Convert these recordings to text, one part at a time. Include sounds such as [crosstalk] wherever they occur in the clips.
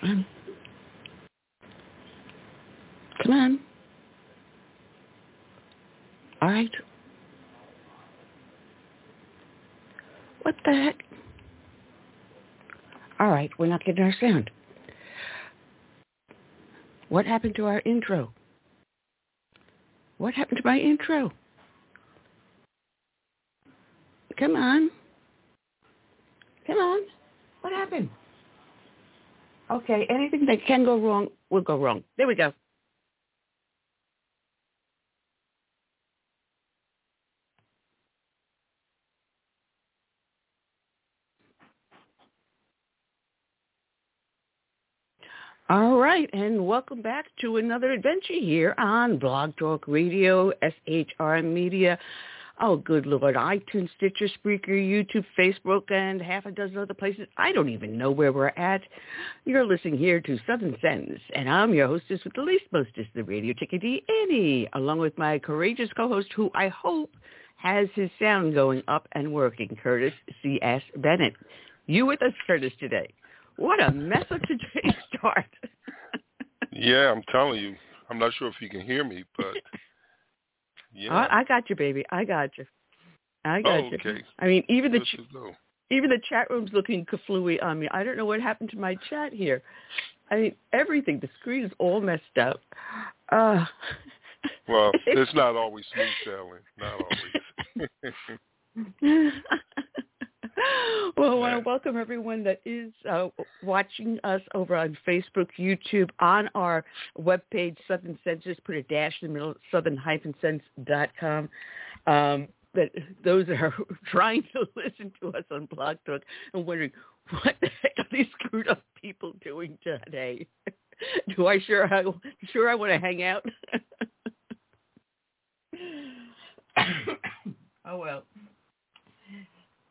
Come on. Come on. All right. What the heck? All right, we're not getting our sound. What happened to our intro? What happened to my intro? Come on. Come on. What happened? Okay, anything that can go wrong will go wrong. There we go. All right, and welcome back to another adventure here on Blog Talk Radio, SHR Media. Oh, good Lord, iTunes, Stitcher, Spreaker, YouTube, Facebook, and half a dozen other places. I don't even know where we're at. You're listening here to Southern Sense, and I'm your hostess with the least mostest, the radio chickadee, Annie, along with my courageous co-host, who I hope has his sound going up and working, Curtis C.S. Bennett. You with us, Curtis, today. What a mess of today's [laughs] start. yeah, I'm telling you. I'm not sure if you can hear me, but [laughs] yeah. I, I got you, baby. I got you. I got oh, you. Okay. I mean, even the ch- even the chat room's looking kaflooey on me. I don't know what happened to my chat here. I mean, everything. The screen is all messed up. Uh, [laughs] well, [laughs] it's not always smooth sailing. Not always. [laughs] [laughs] well, I want to welcome everyone that is uh, watching us over on Facebook, YouTube, on our webpage, Southern Sense. Just put a dash in the middle, southern-sense.com. Um, that those that are [laughs] trying to [laughs] listen to us on Blog Talk and wondering what the heck are these screwed up people doing today? Do I sure I sure I want to hang out? [coughs] oh well.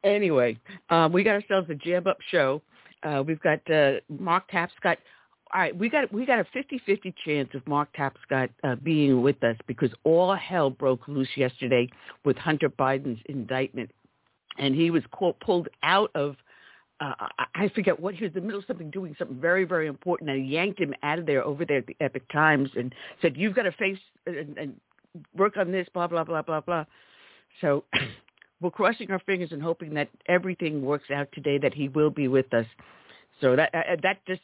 Anyway, um, we got ourselves a jam up show. Uh, we've got uh, Mark Tapscott. All right, we got we got a 50-50 chance of Mark Tapscott uh, being with us because all hell broke loose yesterday with Hunter Biden's indictment, and he was called, pulled out of. Uh, I forget what he was in the middle of something, doing something very, very important, and yanked him out of there over there at the Epoch Times and said, "You've got to face and, and work on this, blah blah blah blah blah." So we're crossing our fingers and hoping that everything works out today, that he will be with us. So that uh, that just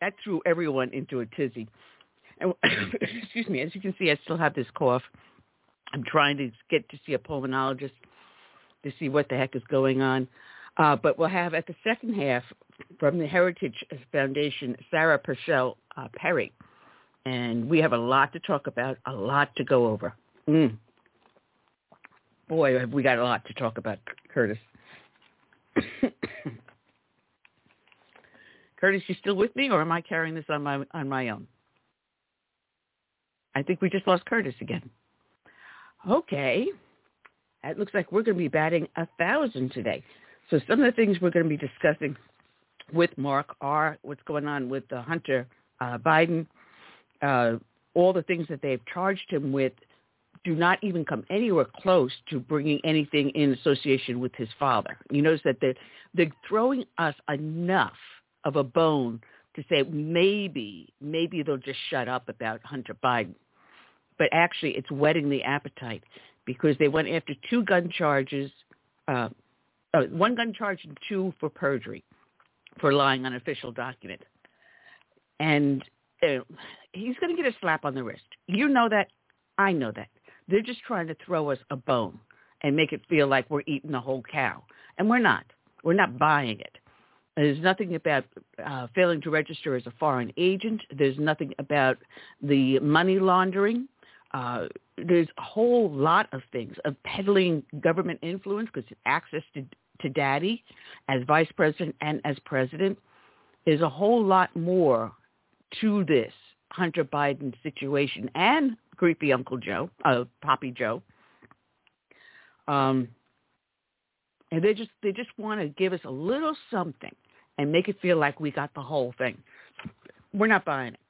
that threw everyone into a tizzy. And [coughs] excuse me, as you can see, I still have this cough. I'm trying to get to see a pulmonologist to see what the heck is going on. Uh, but we'll have at the second half from the Heritage Foundation, Sarah Parshell uh, Perry. And we have a lot to talk about, a lot to go over. Mm boy, have we got a lot to talk about, Curtis. [coughs] Curtis, you still with me, or am I carrying this on my on my own? I think we just lost Curtis again. Okay, it looks like we're going to be batting a thousand today. So some of the things we're going to be discussing with Mark are what's going on with uh, Hunter uh, Biden, uh, all the things that they've charged him with do not even come anywhere close to bringing anything in association with his father. You notice that they're, they're throwing us enough of a bone to say maybe, maybe they'll just shut up about Hunter Biden. But actually, it's whetting the appetite because they went after two gun charges, uh, uh, one gun charge and two for perjury, for lying on official document. And uh, he's going to get a slap on the wrist. You know that. I know that. They're just trying to throw us a bone and make it feel like we're eating the whole cow. And we're not. We're not buying it. There's nothing about uh, failing to register as a foreign agent. There's nothing about the money laundering. Uh, there's a whole lot of things of peddling government influence because access to, to daddy as vice president and as president. There's a whole lot more to this Hunter Biden situation and creepy Uncle Joe, uh, Poppy Joe. Um, and they just they just want to give us a little something and make it feel like we got the whole thing. We're not buying it.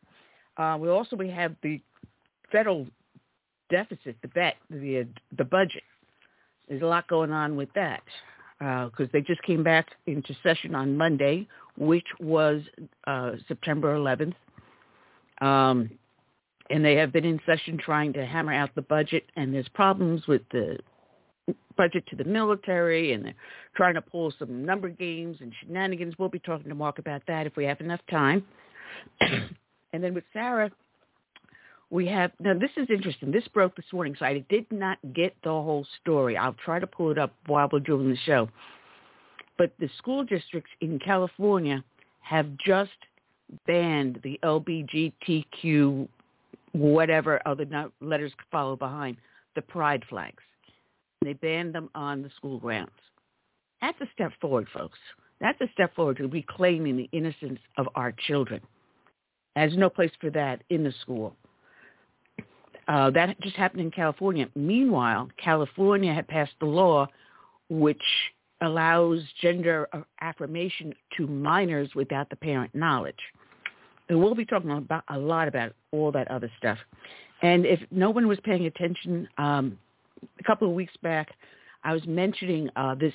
Uh, we also we have the federal deficit, the bet, the the budget. There's a lot going on with that. because uh, they just came back into session on Monday, which was uh, September 11th. Um, and they have been in session trying to hammer out the budget, and there's problems with the budget to the military, and they're trying to pull some number games and shenanigans. We'll be talking to Mark about that if we have enough time. [clears throat] and then with Sarah, we have now this is interesting. This broke this morning, so I did not get the whole story. I'll try to pull it up while we're doing the show. But the school districts in California have just banned the LBGTQ whatever other letters follow behind the pride flags. They banned them on the school grounds. That's a step forward, folks. That's a step forward to reclaiming the innocence of our children. There's no place for that in the school. Uh, that just happened in California. Meanwhile, California had passed the law which allows gender affirmation to minors without the parent knowledge. And we'll be talking about a lot about all that other stuff. And if no one was paying attention, um, a couple of weeks back, I was mentioning uh, this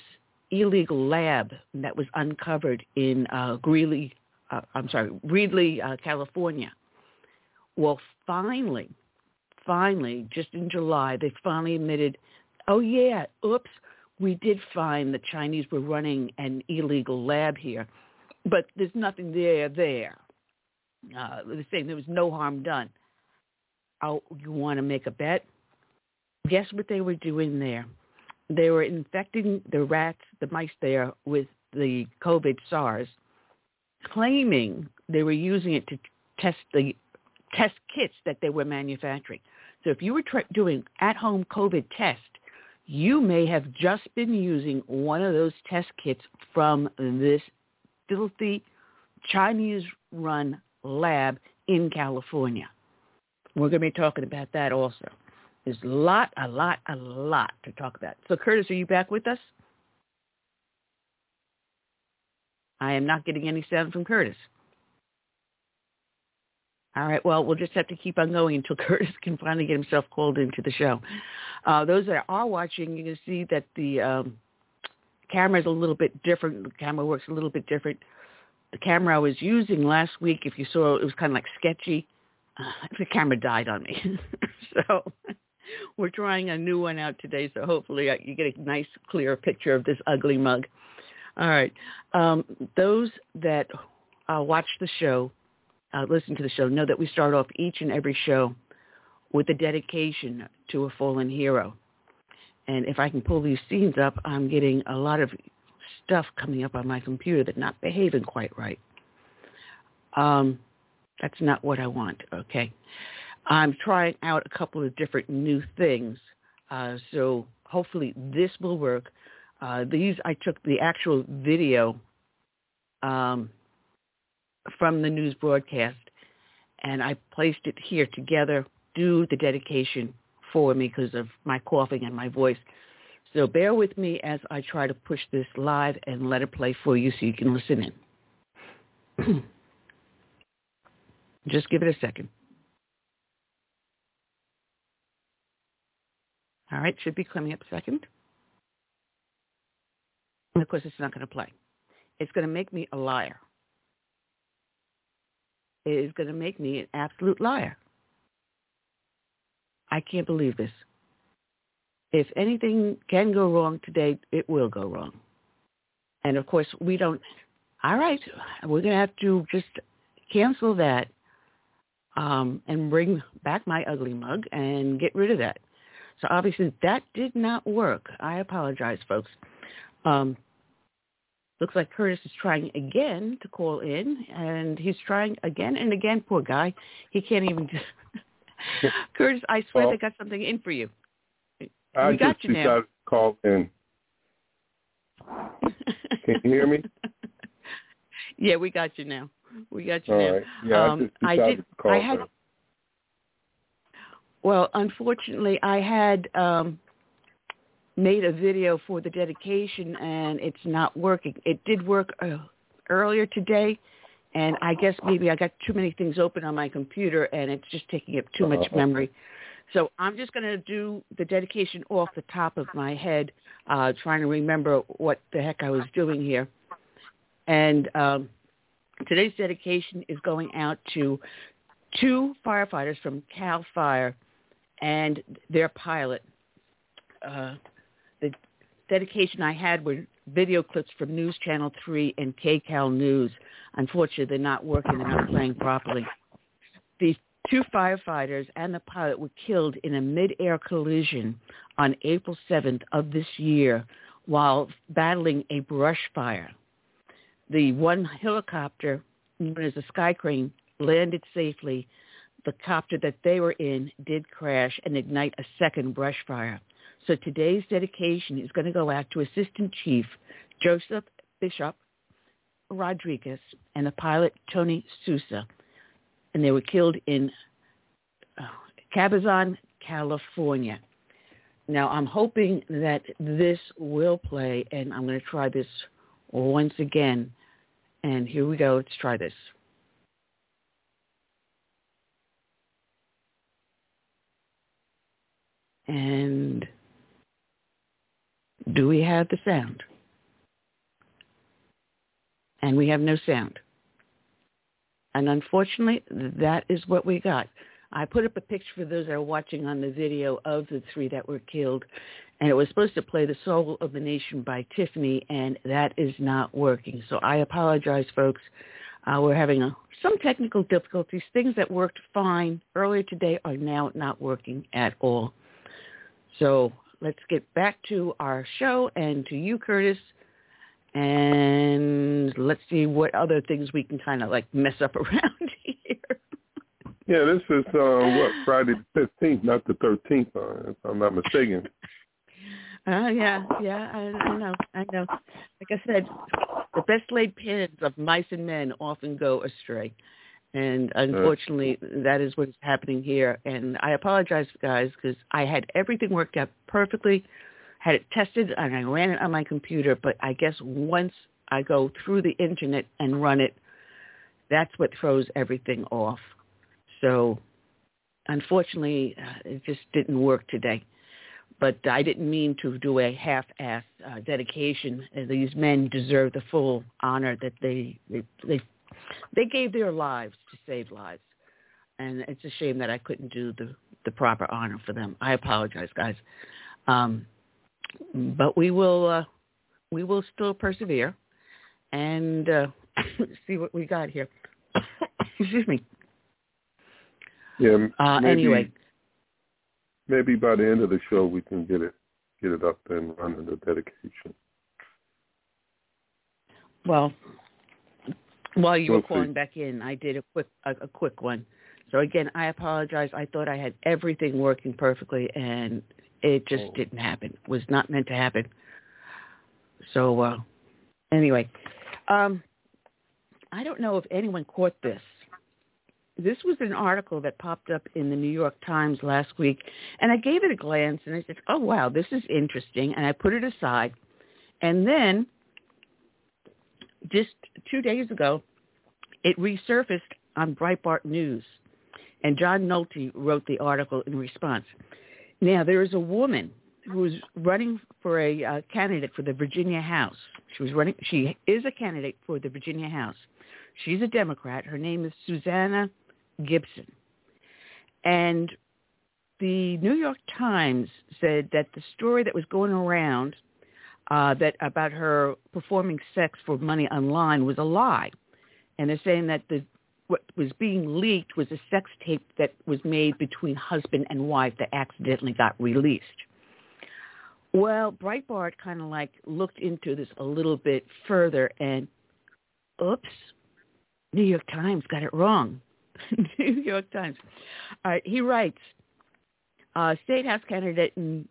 illegal lab that was uncovered in uh, Greeley, uh, I'm sorry, Reedley, uh, California. Well, finally, finally, just in July, they finally admitted, oh yeah, oops, we did find the Chinese were running an illegal lab here, but there's nothing there there. Uh, saying there was no harm done. Oh, you want to make a bet? Guess what they were doing there? They were infecting the rats, the mice there with the COVID SARS, claiming they were using it to test the test kits that they were manufacturing. So if you were tra- doing at-home COVID test, you may have just been using one of those test kits from this filthy Chinese-run lab in California. We're going to be talking about that also. There's a lot, a lot, a lot to talk about. So Curtis, are you back with us? I am not getting any sound from Curtis. All right. Well, we'll just have to keep on going until [laughs] Curtis can finally get himself called into the show. Uh, those that are watching, you can see that the um, camera is a little bit different. The camera works a little bit different. The camera I was using last week, if you saw, it was kind of like sketchy. Uh, [sighs] the camera died on me. [laughs] so we're trying a new one out today. So hopefully uh, you get a nice, clear picture of this ugly mug. All right. Um, those that uh, watch the show uh, listen to the show know that we start off each and every show with a dedication to a fallen hero. And if I can pull these scenes up, I'm getting a lot of stuff coming up on my computer that's not behaving quite right. Um, that's not what I want, okay? I'm trying out a couple of different new things. Uh, so hopefully this will work. Uh, these, I took the actual video um, from the news broadcast, and I placed it here together. Do the dedication for me because of my coughing and my voice. So bear with me as I try to push this live and let it play for you so you can listen in. [clears throat] Just give it a second. All right, should be coming up second. And of course, it's not going to play. It's going to make me a liar It is going to make me an absolute liar. I can't believe this. If anything can go wrong today, it will go wrong. And of course, we don't. All right, we're going to have to just cancel that um, and bring back my ugly mug and get rid of that. So obviously that did not work. I apologize, folks. Um, Looks like Curtis is trying again to call in, and he's trying again and again. Poor guy, he can't even. [laughs] Curtis, I swear well, they got something in for you. I we got you now. to call in. Can you hear me? [laughs] yeah, we got you now. We got you All now. Right. Yeah, um, I, I did. I had. Well, unfortunately, I had um, made a video for the dedication and it's not working. It did work uh, earlier today. and I guess maybe I got too many things open on my computer, and it's just taking up too much uh-huh. memory. So I'm just going to do the dedication off the top of my head, uh, trying to remember what the heck I was doing here. And um, today's dedication is going out to two firefighters from CAL FIRE and their pilot. Uh, the dedication I had were video clips from News Channel 3 and KCAL News. Unfortunately, they're not working. They're not playing properly. These two firefighters and the pilot were killed in a mid-air collision on April 7th of this year while battling a brush fire. The one helicopter, known as a sky crane, landed safely. The copter that they were in did crash and ignite a second brush fire. So today's dedication is going to go out to Assistant Chief Joseph Bishof Rodriguez and the pilot Tony Sousa. And they were killed in uh, Cabazon, California. Now I'm hoping that this will play, and I'm going to try this once again. And here we go. Let's try this. And do we have the sound? And we have no sound. And unfortunately, that is what we got. I put up a picture for those that are watching on the video of the three that were killed, and it was supposed to play The Soul of the Nation by Tiffany, and that is not working. So I apologize, folks. Uh, we're having a, some technical difficulties. Things that worked fine earlier today are now not working at all. So let's get back to our show and to you, Curtis. And let's see what other things we can kind of like mess up [laughs] around here. Yeah, this is uh, what Friday the fifteenth, not the thirteenth, uh, if I'm not mistaken. Uh, yeah, yeah, I, I know, I know. Like I said, the best laid plans of mice and men often go astray. And unfortunately, uh, that is what's happening here. And I apologize, guys, because I had everything worked out perfectly, had it tested, and I ran it on my computer. But I guess once I go through the internet and run it, that's what throws everything off. So unfortunately, uh, it just didn't work today. But I didn't mean to do a half-ass uh, dedication. These men deserve the full honor that they, they they they gave their lives to save lives, and it's a shame that I couldn't do the the proper honor for them. I apologize, guys, um, but we will uh, we will still persevere and uh, [coughs] see what we got here. [coughs] Excuse me. Yeah. Uh, maybe, anyway, maybe by the end of the show we can get it get it up and running the dedication. Well, while you were calling back in, I did a quick a, a quick one. So again, I apologize. I thought I had everything working perfectly, and it just oh. didn't happen. It was not meant to happen. So uh, anyway, um, I don't know if anyone caught this. This was an article that popped up in the New York Times last week, and I gave it a glance, and I said, "Oh wow, this is interesting," and I put it aside. And then just two days ago, it resurfaced on Breitbart News, and John Nolte wrote the article in response. Now, there is a woman who is running for a uh, candidate for the Virginia House. She was running. She is a candidate for the Virginia House. She's a Democrat. Her name is Susanna Gibson, and the New York Times said that the story that was going around uh, that about her performing sex for money online was a lie, and they're saying that the what was being leaked was a sex tape that was made between husband and wife that accidentally got released. Well, Breitbart kind of like looked into this a little bit further and oops, New York Times got it wrong. [laughs] New York Times. All right, he writes, uh, State House candidate in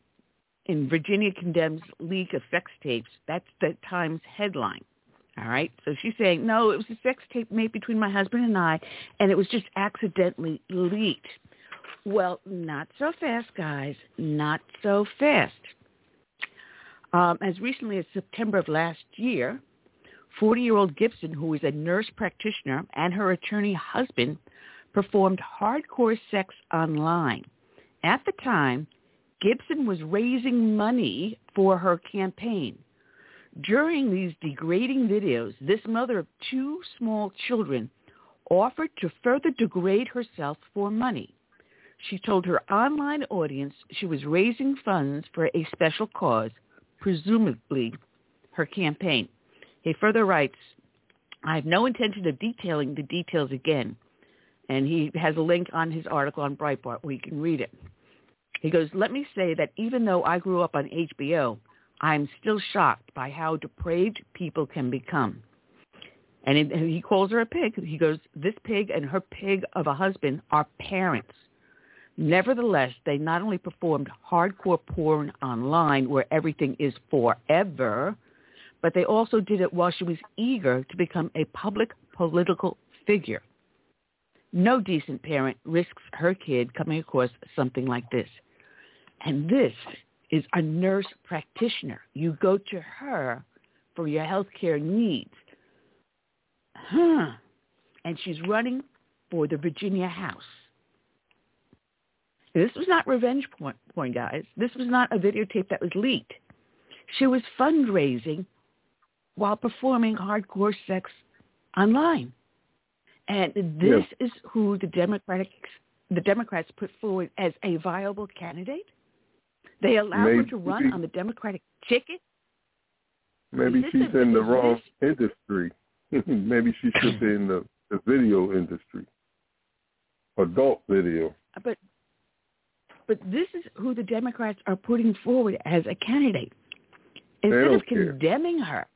in Virginia condemns leak of sex tapes. That's the Times headline. All right. So she's saying, no, it was a sex tape made between my husband and I, and it was just accidentally leaked. Well, not so fast, guys. Not so fast. Um, as recently as September of last year, 40-year-old Gibson, who is a nurse practitioner, and her attorney husband performed hardcore sex online. At the time, Gibson was raising money for her campaign. During these degrading videos, this mother of two small children offered to further degrade herself for money. She told her online audience she was raising funds for a special cause, presumably her campaign. He further writes, I have no intention of detailing the details again. And he has a link on his article on Breitbart where you can read it. He goes, let me say that even though I grew up on HBO, I'm still shocked by how depraved people can become. And he calls her a pig. He goes, this pig and her pig of a husband are parents. Nevertheless, they not only performed hardcore porn online where everything is forever, but they also did it while she was eager to become a public political figure. No decent parent risks her kid coming across something like this. And this is a nurse practitioner. You go to her for your health care needs. Huh. And she's running for the Virginia House. This was not revenge porn, porn, guys. This was not a videotape that was leaked. She was fundraising while performing hardcore sex online. And this yeah. is who the Democratic the Democrats put forward as a viable candidate. They allow maybe, her to run on the Democratic ticket. Maybe she's in the wrong industry. [laughs] maybe she should be in the, the video industry, adult video. Uh, but but this is who the Democrats are putting forward as a candidate. Instead of condemning care.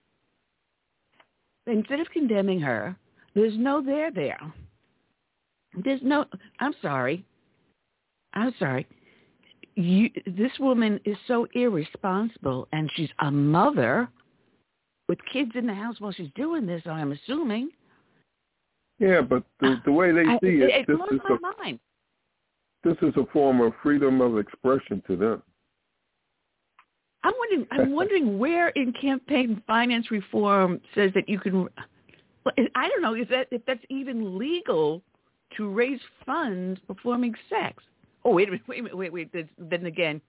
her, instead of condemning her, there's no there there. There's no. I'm sorry. I'm sorry you, this woman is so irresponsible, and she's a mother with kids in the house while she's doing this. I'm assuming. Yeah, but the, the way they see I, it, it this is my a, mind. This is a form of freedom of expression to them. I'm wondering. I'm [laughs] wondering where in campaign finance reform says that you can. I don't know. Is that if that's even legal to raise funds performing sex? Oh, wait a minute, wait a minute, wait, wait. There's, then again,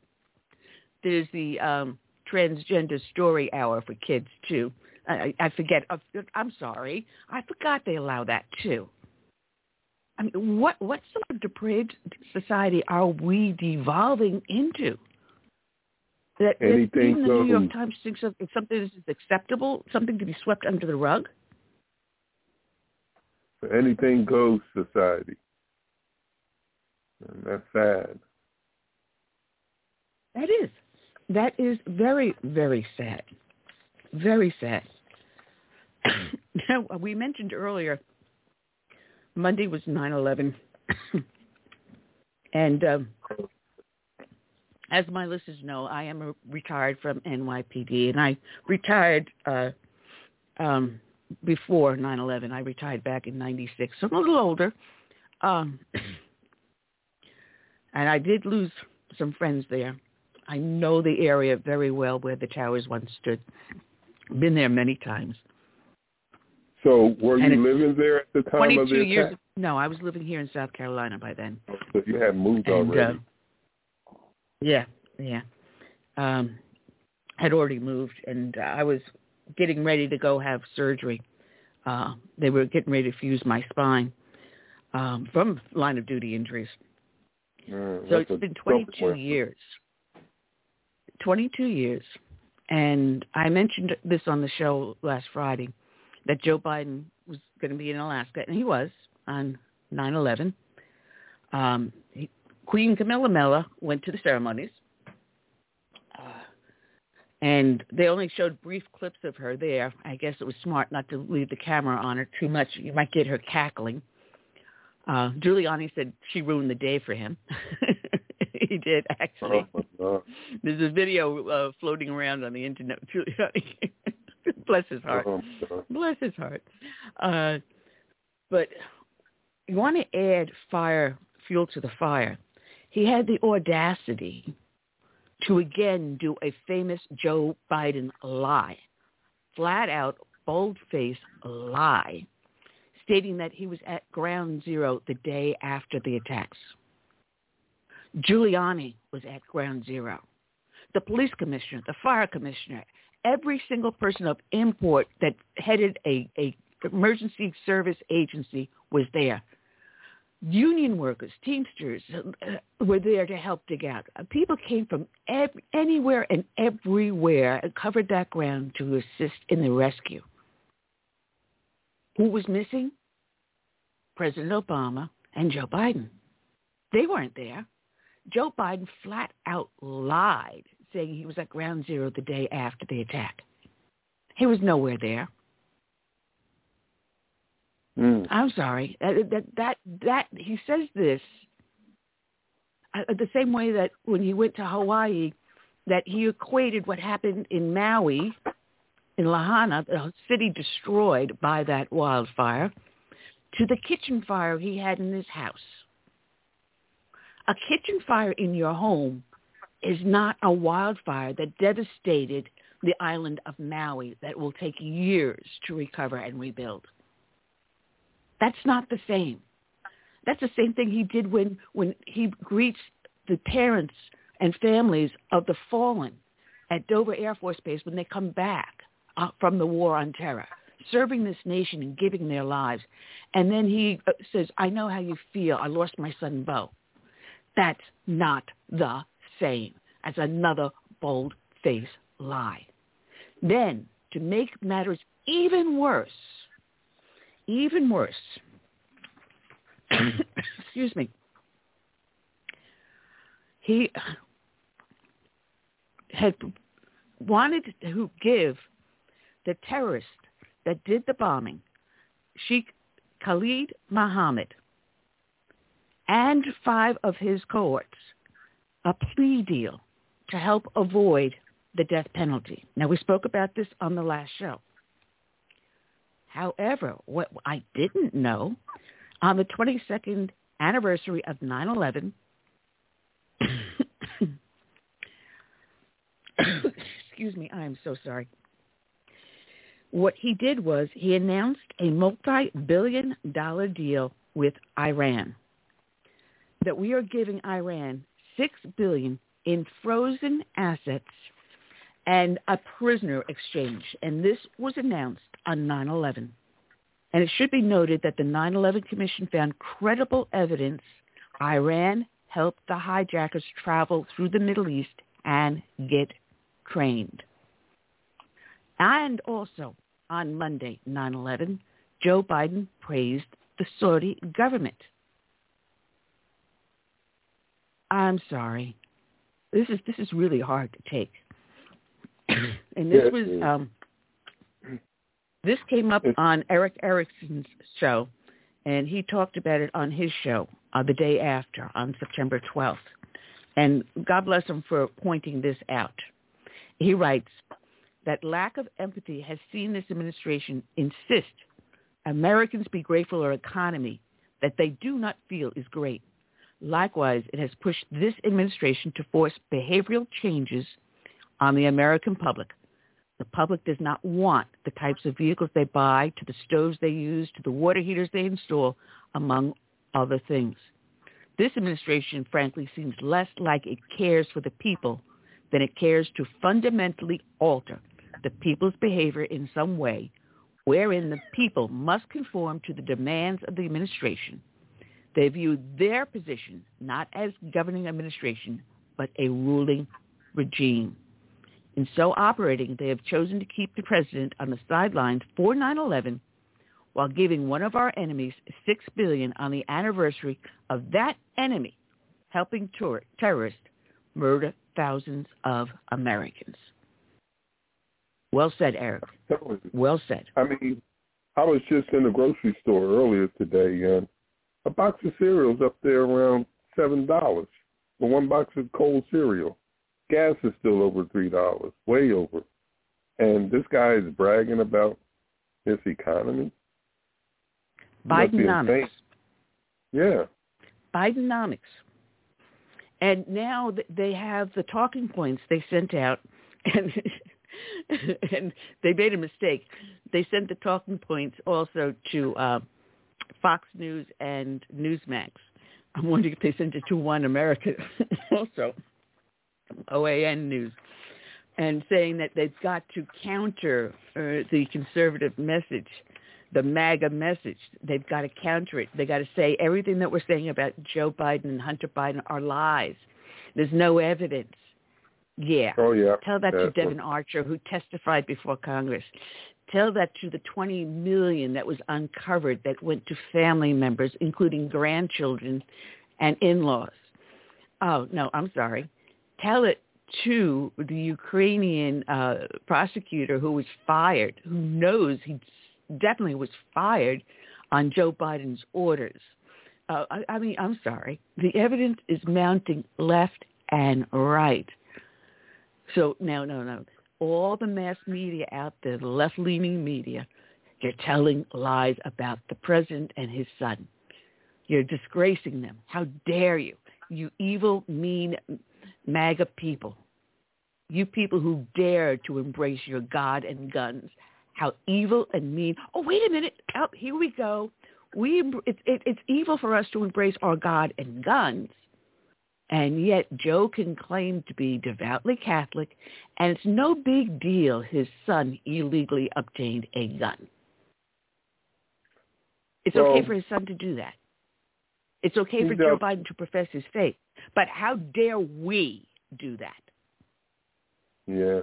there's the um, transgender story hour for kids too. I, I forget. I'm sorry. I forgot they allow that too. I mean, what what sort of depraved society are we devolving into? That, Anything that even the New York Times thinks of if something is acceptable, something to be swept under the rug. Anything goes society. And that's sad. That is. That is very, very sad. Very sad. [clears throat] now, we mentioned earlier, Monday was 9-11. [clears throat] and um, as my listeners know, I am retired from NYPD, and I retired uh, um, before 9-11. I retired back in 96, so I'm a little older. Um, [clears throat] and I did lose some friends there. I know the area very well where the towers once stood. Been there many times. So were you living there at the time 22 of the attack? years. No, I was living here in South Carolina by then. So you had moved and, already. Uh, yeah, yeah. Um, had already moved, and uh, I was getting ready to go have surgery. Uh, they were getting ready to fuse my spine um, from line of duty injuries. Mm, so it's been 22 years. 22 years. And I mentioned this on the show last Friday that Joe Biden was going to be in Alaska, and he was on 9/11. Um, he, Queen Camilla Mella went to the ceremonies, uh, and they only showed brief clips of her there. I guess it was smart not to leave the camera on her too much. You might get her cackling. Uh, Giuliani said she ruined the day for him. [laughs] he did actually. Oh, There's a video uh, floating around on the internet. [laughs] Giuliani, bless his heart. Oh, bless his heart. Uh, but you want to add fire, fuel to the fire. He had the audacity to again do a famous Joe Biden lie, flat out bold-faced lie, stating that he was at ground zero the day after the attacks. Giuliani was at ground zero. The police commissioner, the fire commissioner, every single person of import that headed a, a emergency service agency was there. Union workers, Teamsters uh, were there to help dig out. Uh, people came from every, anywhere and everywhere and covered that ground to assist in the rescue. Who was missing? President Obama and Joe Biden. They weren't there. Joe Biden flat out lied, saying he was at ground zero the day after the attack. He was nowhere there. Mm. I'm sorry. That, that that that he says this uh, the same way that when he went to Hawaii, that he equated what happened in Maui, in Lahaina, the city destroyed by that wildfire, to the kitchen fire he had in his house. A kitchen fire in your home is not a wildfire that devastated the island of Maui that will take years to recover and rebuild. That's not the same. That's the same thing he did when, when he greets the parents and families of the fallen at Dover Air Force Base when they come back from the war on terror, serving this nation and giving their lives. And then he uh, says, I know how you feel. I lost my son, Bo. That's not the same as another bold-faced lie. Then, to make matters even worse, even worse, [coughs] excuse me, he had wanted to give the terrorist that did the bombing, Sheikh Khalid Mohammed, and five of his cohorts, a plea deal to help avoid the death penalty. Now, we spoke about this on the last show. However, what I didn't know, on the 22nd anniversary of 9-11, [coughs] excuse me, I am so sorry. What he did was he announced a multi-billion dollar deal with Iran that we are giving Iran 6 billion in frozen assets and a prisoner exchange. And this was announced on 9-11. And it should be noted that the 9-11 Commission found credible evidence Iran helped the hijackers travel through the Middle East and get trained. And also on Monday, 9-11, Joe Biden praised the Saudi government. I'm sorry. This is this is really hard to take. [coughs] and this was um this came up on Erick Erickson's show, and he talked about it on his show uh, the day after, on September 12th. And God bless him for pointing this out. He writes that lack of empathy has seen this administration insist Americans be grateful for an economy that they do not feel is great. Likewise, it has pushed this administration to force behavioral changes on the American public the public does not want the types of vehicles they buy, to the stoves they use, to the water heaters they install, among other things. This administration, frankly, seems less like it cares for the people than it cares to fundamentally alter the people's behavior in some way wherein the people must conform to the demands of the administration. They view their position not as governing administration, but a ruling regime. In so operating, they have chosen to keep the president on the sidelines for 9-11 while giving one of our enemies 6 billion on the anniversary of that enemy helping tour- terrorists murder thousands of Americans. Well said, Erick. Well said. I mean, I was just in the grocery store earlier today, and a box of cereal's up there around $7 for one box of cold cereal gas is still over three dollars, way over. And this guy is bragging about his economy. Bidenomics. Yeah. Bidenomics. And now they have the talking points they sent out, [laughs] and [laughs] and they made a mistake. they sent the talking points also to uh, Fox News and Newsmax. I'm wondering if they sent it to One America [laughs] also, OAN News, and saying that they've got to counter uh, the conservative message, the MAGA message. They've got to counter it. They've got to say everything that we're saying about Joe Biden and Hunter Biden are lies. There's no evidence. Yeah. Oh yeah. Tell that to Devon Archer, who testified before Congress. Tell that to the 20 million that was uncovered that went to family members, including grandchildren and in-laws. Oh no, I'm sorry. Tell it to the Ukrainian uh, prosecutor who was fired, who knows he definitely was fired on Joe Biden's orders. Uh, I, I mean, I'm sorry. The evidence is mounting left and right. So no, no, no. All the mass media out there, the left-leaning media, you're telling lies about the president and his son. You're disgracing them. How dare you? You evil, mean MAGA people. You people who dare to embrace your God and guns. How evil and mean. Oh, wait a minute. Oh, here we go. We, it, it, it's evil for us to embrace our God and guns and yet Joe can claim to be devoutly Catholic, and it's no big deal his son illegally obtained a gun. It's well, okay for his son to do that. It's okay for Joe Biden to profess his faith. But how dare we do that? Yeah.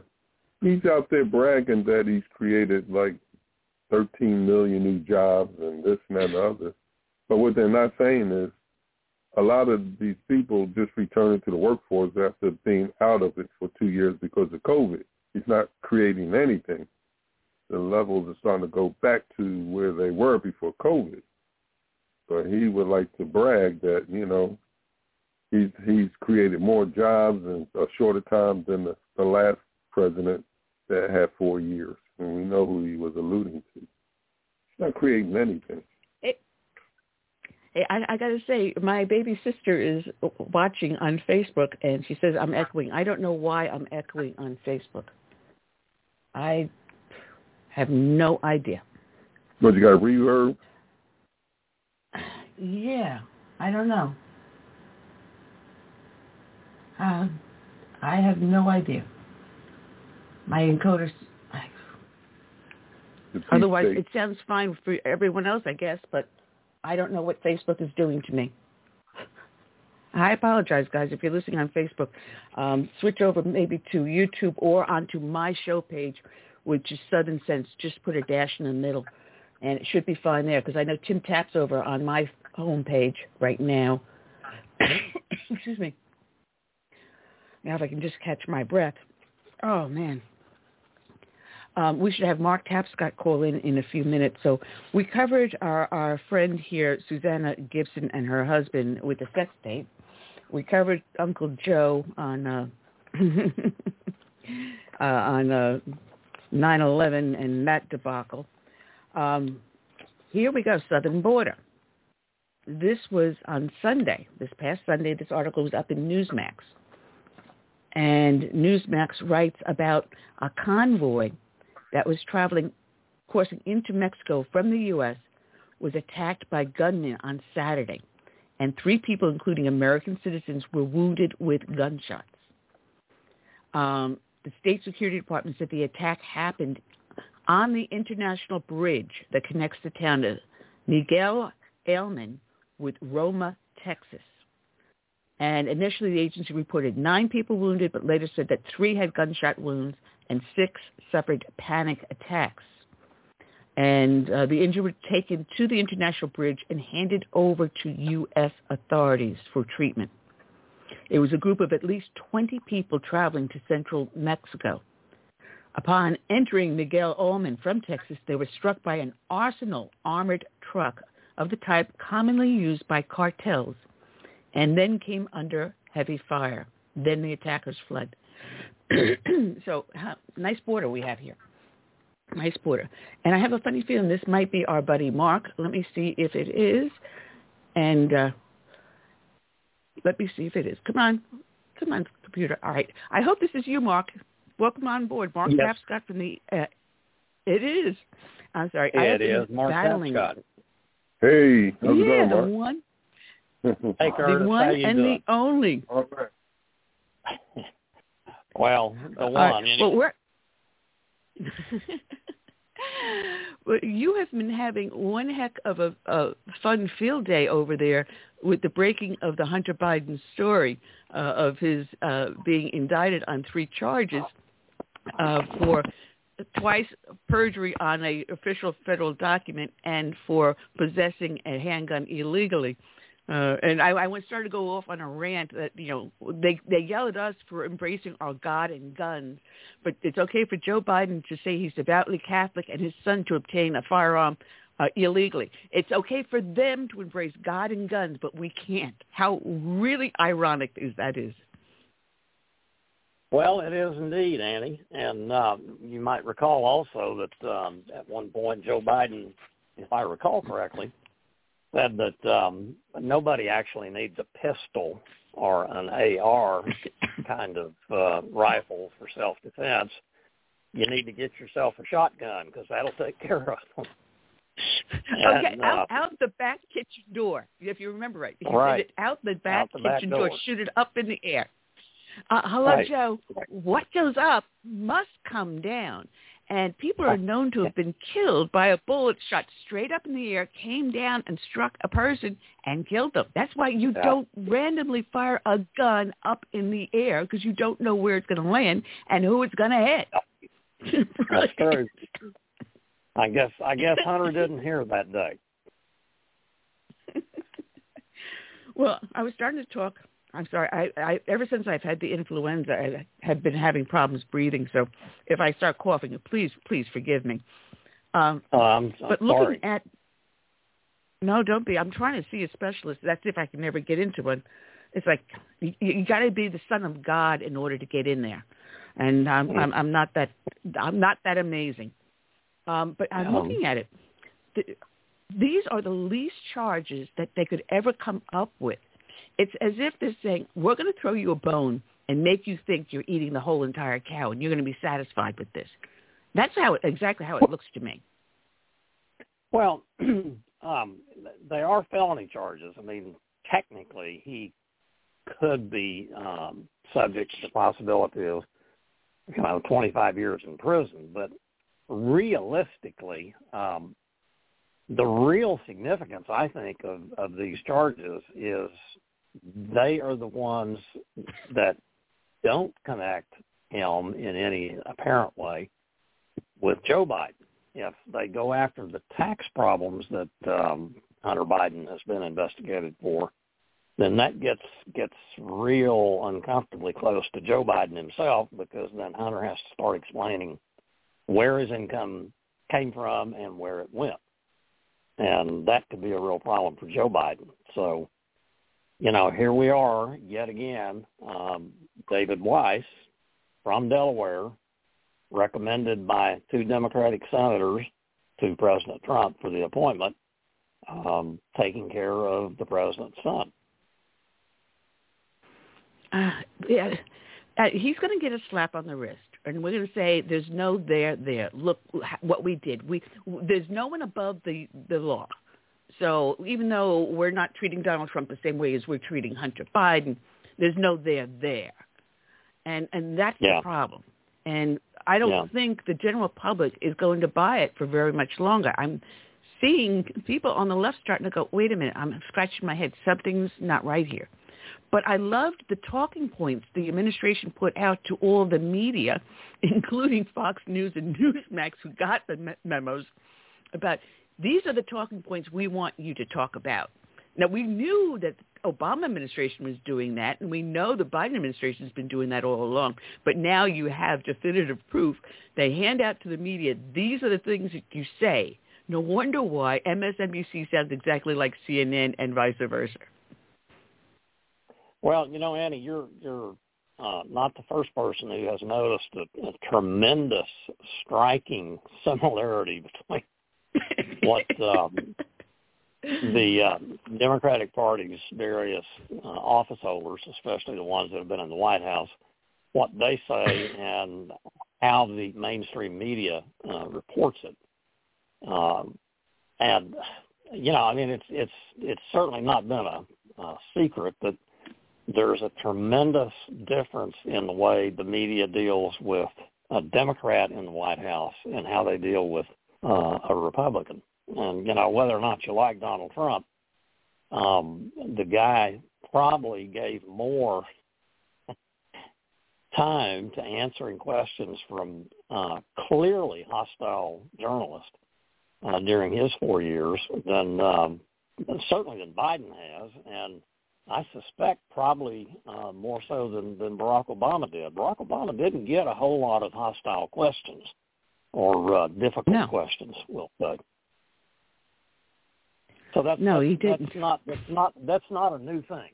He's out there bragging that he's created like 13 million new jobs and this and that and the other. But what they're not saying is a lot of these people just returning to the workforce after being out of it for two years because of COVID. He's not creating anything. The levels are starting to go back to where they were before COVID. But he would like to brag that, you know, he's he's created more jobs in a shorter time than the, the last president that had four years. And we know who he was alluding to. He's not creating anything. I, I got to say, my baby sister is watching on Facebook, and she says I'm echoing. I don't know why I'm echoing on Facebook. I have no idea. But you got reverb? Yeah, I don't know. Uh, I have no idea. My encoder's. Otherwise, it sounds fine for everyone else, I guess, but I don't know what Facebook is doing to me. I apologize, guys. If you're listening on Facebook, um, switch over maybe to YouTube or onto my show page, which is Southern Sense. Just put a dash in the middle, and it should be fine there because I know Tim Tapp's over on my home page right now. [coughs] Excuse me. Now if I can just catch my breath. Oh, man. Um, we should have Mark Tapscott call in in a few minutes. So we covered our, our friend here, Susanna Gibson, and her husband with the sex tape. We covered Uncle Joe on uh, [laughs] uh, on uh, 9/11 and that debacle. Um, here we go, Southern Border. This was on Sunday, this past Sunday. This article was up in Newsmax. And Newsmax writes about a convoy that was traveling, coursing into Mexico from the U.S. was attacked by gunmen on Saturday, and three people, including American citizens, were wounded with gunshots. Um, the state security department said the attack happened on the international bridge that connects the town of Miguel Alemán with Roma, Texas. And initially the agency reported nine people wounded, but later said that three had gunshot wounds and six suffered panic attacks. And uh, the injured were taken to the international bridge and handed over to U.S. authorities for treatment. It was a group of at least 20 people traveling to central Mexico. Upon entering Miguel Alemán from Texas, they were struck by an arsenal armored truck of the type commonly used by cartels and then came under heavy fire. Then the attackers fled. [clears throat] so nice border we have here. Nice border. And I have a funny feeling this might be our buddy Mark. Let me see if it is. And uh, let me see if it is. Come on. Come on, computer. All right. I hope this is you, Mark. Welcome on board. Mark yes. Tapscott from the uh, It is. I'm sorry. Yeah, I it is. Mark battling. Scott. Hey, how's yeah, it going, the Mark? one, [laughs] Hey, Curtis, the how one you and doing? the only. All right. Well, the one. right. anyway. Well, we're. [laughs] well, you have been having one heck of a, a fun field day over there with the breaking of the Hunter Biden story uh, of his uh, being indicted on three charges uh, for twice perjury on a official federal document and for possessing a handgun illegally. Uh, and I, I went started to go off on a rant that you know they they yell at us for embracing our God and guns, but it's okay for Joe Biden to say he's devoutly Catholic and his son to obtain a firearm uh, illegally. It's okay for them to embrace God and guns, but we can't. How really ironic is that is. Well, it is indeed, Annie. And uh, you might recall also that um, at one point Joe Biden, if I recall correctly, said that um, nobody actually needs a pistol or an AR [laughs] kind of uh, rifle for self-defense. You need to get yourself a shotgun because that'll take [laughs] care of them. okay, And, out, uh, out the back kitchen door, if you remember right. He Right. it out the back Out the back kitchen door. door. shoot it up in the air. Uh, hello, Right. Joe. What goes up must come down. And people are known to have been killed by a bullet shot straight up in the air, came down and struck a person and killed them. That's why you don't randomly fire a gun up in the air because you don't know where it's going to land and who it's going to hit. [laughs] That's true. I guess I guess Hunter didn't hear that day. [laughs] Well, I was starting to talk. I'm sorry. I, I ever since I've had the influenza, I have been having problems breathing. So if I start coughing, please, please forgive me. Um, Oh, I'm, I'm but looking sorry. at no, don't be. I'm trying to see a specialist. That's if I can never get into one. It's like you, you got to be the son of God in order to get in there, and I'm I'm, I'm not that I'm not that amazing. Um, but I'm Um, looking at it. The, these are the least charges that they could ever come up with. It's as if they're saying, we're going to throw you a bone and make you think you're eating the whole entire cow and you're going to be satisfied with this. That's how it, exactly how it looks to me. Well, [clears throat] um, they are felony charges. I mean, technically, he could be um, subject to the possibility of you know 25 years in prison, but realistically, um, the real significance, I think, of, of these charges is they are the ones that don't connect him in any apparent way with Joe Biden. If they go after the tax problems that um, Hunter Biden has been investigated for, then that gets gets real uncomfortably close to Joe Biden himself because then Hunter has to start explaining where his income came from and where it went. And that could be a real problem for Joe Biden. So, you know, here we are yet again. Um, David Weiss from Delaware, recommended by two Democratic senators to President Trump for the appointment, um, taking care of the president's son. Uh, yeah, uh, he's going to get a slap on the wrist, and we're going to say, "There's no there there. Look what we did. We there's no one above the the law." So even though we're not treating Donald Trump the same way as we're treating Hunter Biden, there's no there there, and and that's Yeah. the problem. And I don't Yeah. think the general public is going to buy it for very much longer. I'm seeing people on the left starting to go, wait a minute, I'm scratching my head. Something's not right here. But I loved the talking points the administration put out to all the media, [laughs] including Fox News and Newsmax, who got the me- memos about these are the talking points we want you to talk about. Now, we knew that the Obama administration was doing that, and we know the Biden administration has been doing that all along. But now you have definitive proof. They hand out to the media, these are the things that you say. No wonder why MSNBC sounds exactly like CNN and vice versa. Well, you know, Annie, you're you're uh, not the first person who has noticed a, a tremendous, striking similarity between what [laughs] um, the uh, Democratic Party's various uh, office holders, especially the ones that have been in the White House, what they say and how the mainstream media uh, reports it. Um, and you know, I mean, it's it's it's certainly not been a, a secret that there's a tremendous difference in the way the media deals with a Democrat in the White House and how they deal with uh, a Republican. And you know, whether or not you like Donald Trump, um, the guy probably gave more [laughs] time to answering questions from uh, clearly hostile journalists uh, during his four years than um, certainly than Biden has, and I suspect probably uh, more so than, than Barack Obama did. Barack Obama didn't get a whole lot of hostile questions or uh, difficult no. questions, we'll say. So that's no, that's, he didn't. That's not that's not that's not a new thing.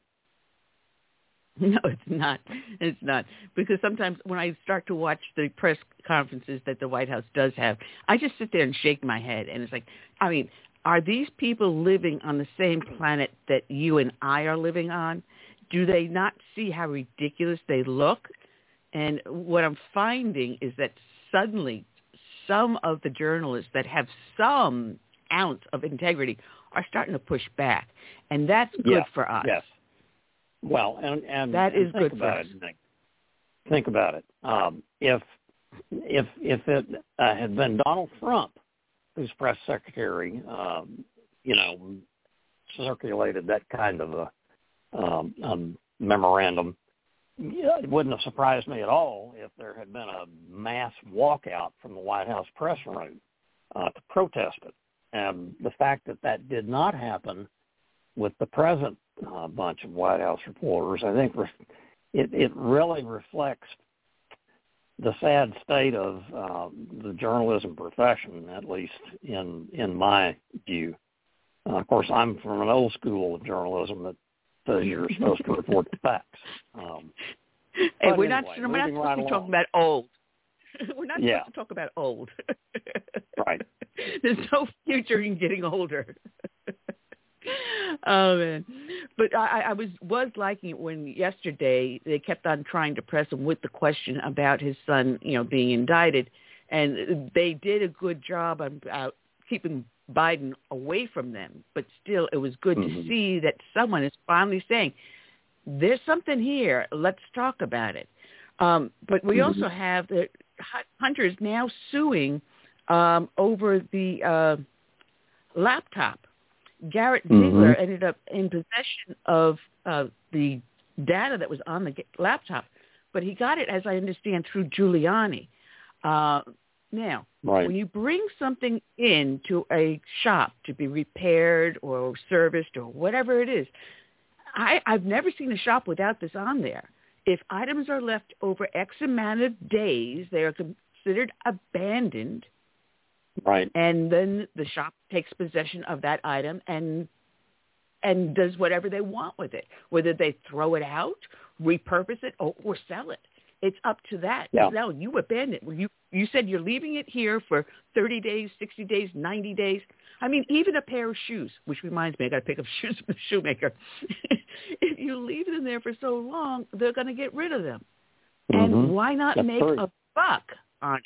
[laughs] No, it's not. It's not because sometimes when I start to watch the press conferences that the White House does have, I just sit there and shake my head, and it's like, I mean, are these people living on the same planet that you and I are living on? Do they not see how ridiculous they look? And what I'm finding is that suddenly some of the journalists that have some ounce of integrity are starting to push back, and that's good yeah, for us. Yes. Well, and and that and is think good about for it. us. Think, think about it. Um, if if if it uh, had been Donald Trump whose press secretary, um, you know, circulated that kind of a um, um, memorandum, it wouldn't have surprised me at all if there had been a mass walkout from the White House press room uh, to protest it. And the fact that that did not happen with the present uh, bunch of White House reporters, I think re- it, it really reflects the sad state of uh, the journalism profession, at least in in my view. Uh, of course, I'm from an old school of journalism that says you're supposed to report the facts. Um, hey, we're anyway, not we're not supposed right to be talking about old. [laughs] we're not Yeah. supposed to talk about old. [laughs] Right. There's no future in getting older. [laughs] oh man, but I, I was was liking it when yesterday they kept on trying to press him with the question about his son, you know, being indicted, and they did a good job about keeping Biden away from them. But still, it was good to Mhm. see that someone is finally saying, "There's something here. Let's talk about it." Um, but we Mhm. also have the Hunter is now suing um, over the uh, laptop. Garrett Mhm. Ziegler ended up in possession of uh, the data that was on the laptop, but he got it, as I understand, through Giuliani. Uh, now, Right. when you bring something in to a shop to be repaired or serviced or whatever it is, I, I've never seen a shop without this on there. If items are left over X amount of days, they are considered abandoned Right. and then the shop takes possession of that item and and does whatever they want with it whether they throw it out repurpose it or, or sell it it's up to that Yeah. no you abandoned it you you said you're leaving it here for 30 days 60 days 90 days i mean even a pair of shoes which reminds me i got to pick up [laughs] shoes from the shoemaker [laughs] if you leave them there for so long they're going to get rid of them and Mhm. why not That's make true. a buck on it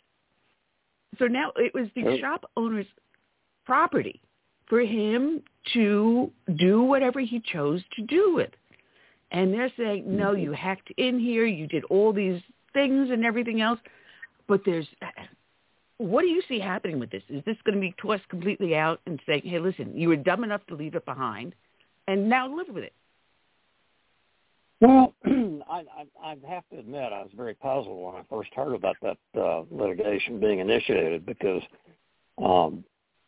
so now it was the Sure. shop owner's property for him to do whatever he chose to do with. And they're saying, no, Mm-hmm. you hacked in here, you did all these things and everything else, but there's, what do you see happening with this? Is this going to be tossed completely out and saying, hey, listen, you were dumb enough to leave it behind, and now live with it? Well, [clears throat] I, I, I have to admit I was very puzzled when I first heard about that uh, litigation being initiated because, um,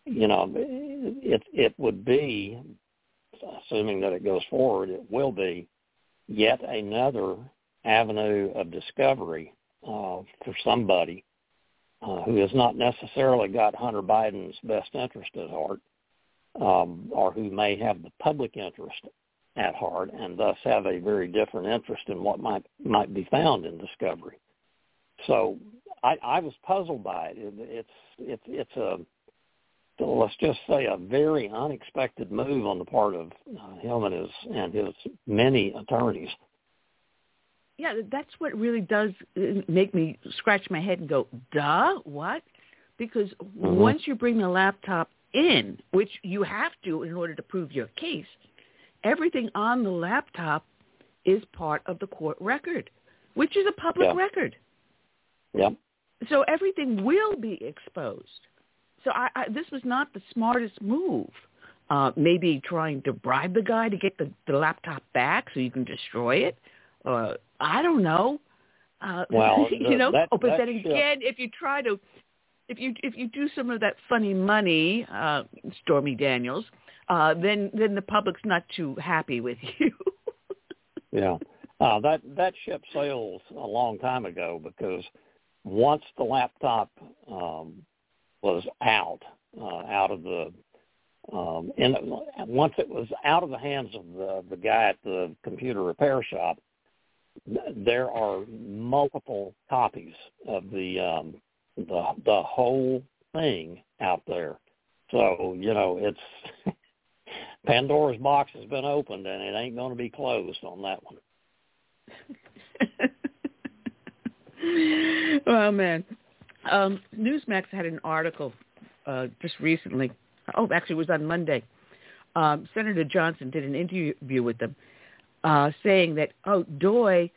you know, it it would be, assuming that it goes forward, it will be yet another avenue of discovery uh, for somebody uh, who has not necessarily got Hunter Biden's best interest at heart, um, or who may have the public interest at heart and thus have a very different interest in what might might be found in discovery. So I, I was puzzled by it. it. It's it's it's a let's just say a very unexpected move on the part of uh, him and his and his many attorneys. yeah, that's what really does uh, make me scratch my head and go, duh, what? Because mm-hmm. once you bring the laptop in, which you have to in order to prove your case, everything on the laptop is part of the court record, which is a public yeah. record. Yep. So everything will be exposed. So I, I, this was not the smartest move. Uh, maybe trying to bribe the guy to get the, the laptop back so you can destroy it. Uh, I don't know. Uh, well, [laughs] you know. That, oh, but then again, if you try to, if you if you do some of that funny money, uh, Stormy Daniels, uh, then then the public's not too happy with [laughs] you. yeah, uh, that that ship sails a long time ago because once the laptop um, was out uh, out of the um, and once it was out of the hands of the the guy at the computer repair shop, there are multiple copies of the um, the the whole thing out there. So you know it's [laughs] Pandora's box has been opened and it ain't going to be closed on that one. [laughs] well, man, um, Newsmax had an article uh, just recently. Oh, actually, it was on Monday. Um, Senator Johnson did an interview with them, uh, saying that, oh, Doy,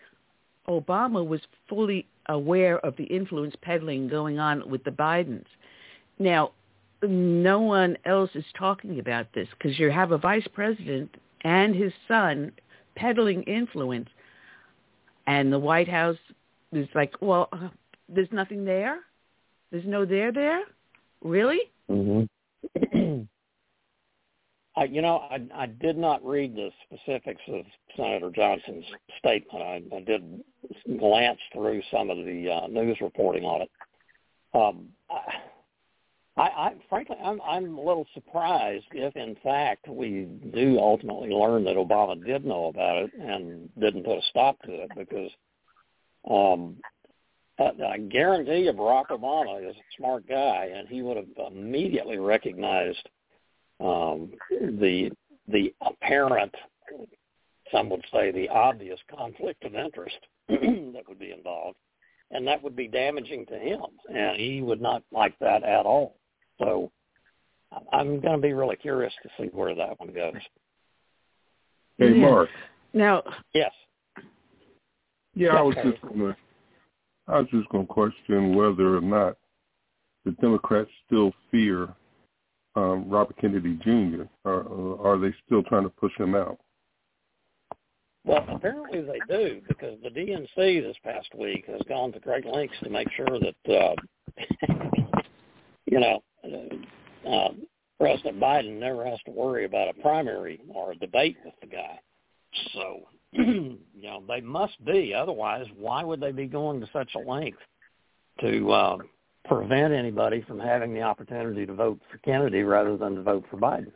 Obama was fully aware of the influence peddling going on with the Bidens. Now, no one else is talking about this because you have a vice president and his son peddling influence, and the White House is like, well, uh, there's nothing there. There's no there there. Really? Mm-hmm. [clears throat] I, you know, I, I did not read the specifics of Senator Johnson's statement. I, I did glance through some of the uh, news reporting on it. Um, I, I, frankly, I'm, I'm a little surprised if, in fact, we do ultimately learn that Obama did know about it and didn't put a stop to it, because um, I, I guarantee you, Barack Obama is a smart guy, and he would have immediately recognized um, the the apparent, some would say, the obvious conflict of interest [clears throat] that would be involved, and that would be damaging to him, and he would not like that at all. So I'm going to be really curious to see where that one goes. Hey. Mark. Now, yes. Yeah, I was just going to, I was just going to question whether or not the Democrats still fear um, Robert Kennedy Jr. Or are they still trying to push him out? Well, apparently they do because the DNC this past week has gone to great lengths to make sure that, uh, [laughs] you know, uh, uh, President Biden never has to worry about a primary or a debate with the guy. So, [clears throat] you know, they must be. Otherwise, why would they be going to such a length to uh, prevent anybody from having the opportunity to vote for Kennedy rather than to vote for Biden?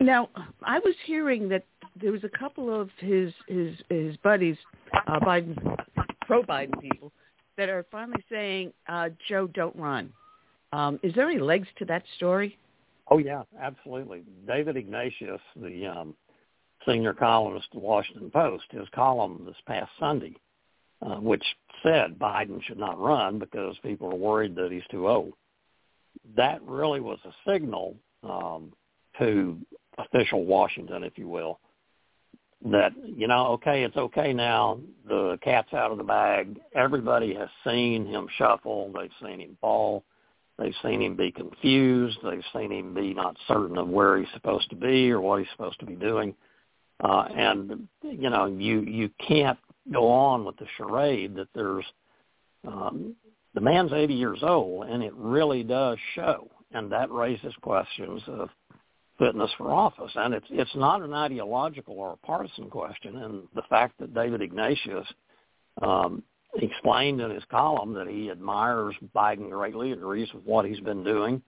Now, I was hearing that there was a couple of his his his buddies, uh, Biden pro Biden people, that are finally saying, uh, "Joe, don't run." Um, is there any legs to that story? Oh yeah, absolutely. David Ignatius, the um, senior columnist of the Washington Post, his column this past Sunday, uh, which said Biden should not run because people are worried that he's too old. That really was a signal um, to official Washington, if you will, that you know, okay, it's okay now. The cat's out of the bag. Everybody has seen him shuffle. They've seen him fall. They've seen him be confused. They've seen him be not certain of where he's supposed to be or what he's supposed to be doing. Uh, and you know, you you can't go on with the charade that there's um, the man's 80 years old, and it really does show, and that raises questions of fitness for office. And it's it's not an ideological or a partisan question. And the fact that David Ignatius um, explained in his column that he admires Biden greatly, agrees with what he's been doing,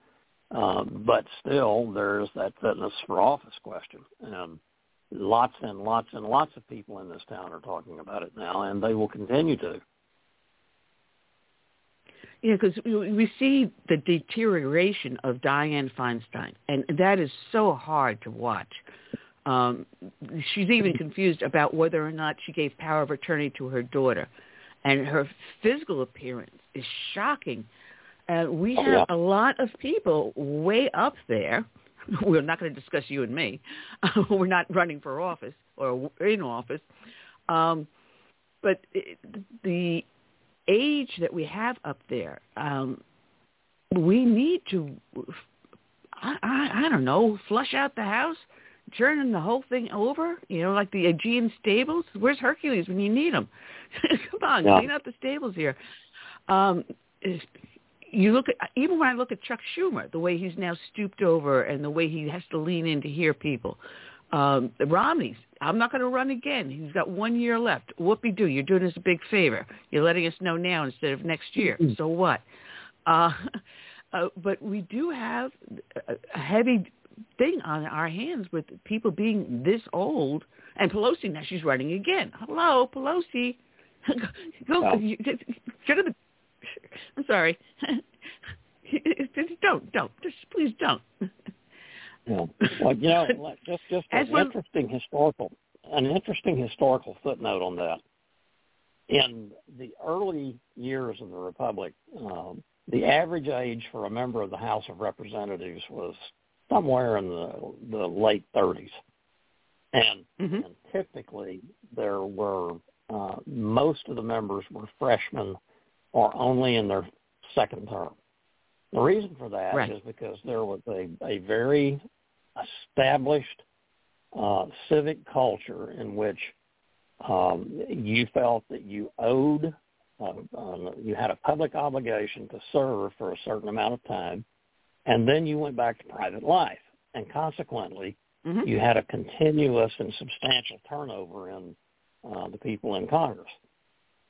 uh, but still there's that fitness for office question. And lots and lots and lots of people in this town are talking about it now, and they will continue to. Yeah, because we see the deterioration of Dianne Feinstein, and that is so hard to watch. Um, she's even confused about whether or not she gave power of attorney to her daughter, and her physical appearance is shocking. Uh, we Oh, have a lot of people way up there. [laughs] We're not going to discuss you and me. [laughs] We're not running for office or in office. Um, but it, the age that we have up there, um, we need to, I, I, I don't know, flush out the house, turning the whole thing over. You know, like the Augean stables. Where's Hercules when you need him? [laughs] Come on, Yeah. clean out the stables here. Um, you look at even when I look at Chuck Schumer, the way he's now stooped over and the way he has to lean in to hear people. Um, Romney's, I'm not going to run again. He's got one year left. Whoopie do, you're doing us a big favor. You're letting us know now instead of next year. So what? Uh, [laughs] uh, but we do have a, heavy thing on our hands with people being this old. And Pelosi now she's running again. Hello, Pelosi. [laughs] Go, Well. you- get to the. I'm sorry. [laughs] Don't, don't. Just please don't. Yeah. Well, you know, [laughs] just just an one- interesting historical an interesting historical footnote on that. In the early years of the republic, um, the average age for a member of the House of Representatives was somewhere in the the late 30s, and Mhm. and typically there were uh, most of the members were freshmen or only in their second term. The reason for that is Right. because there was a, a very established uh, civic culture in which um, you felt that you owed, uh, um, you had a public obligation to serve for a certain amount of time, and then you went back to private life. And consequently, Mhm. you had a continuous and substantial turnover in uh, the people in Congress.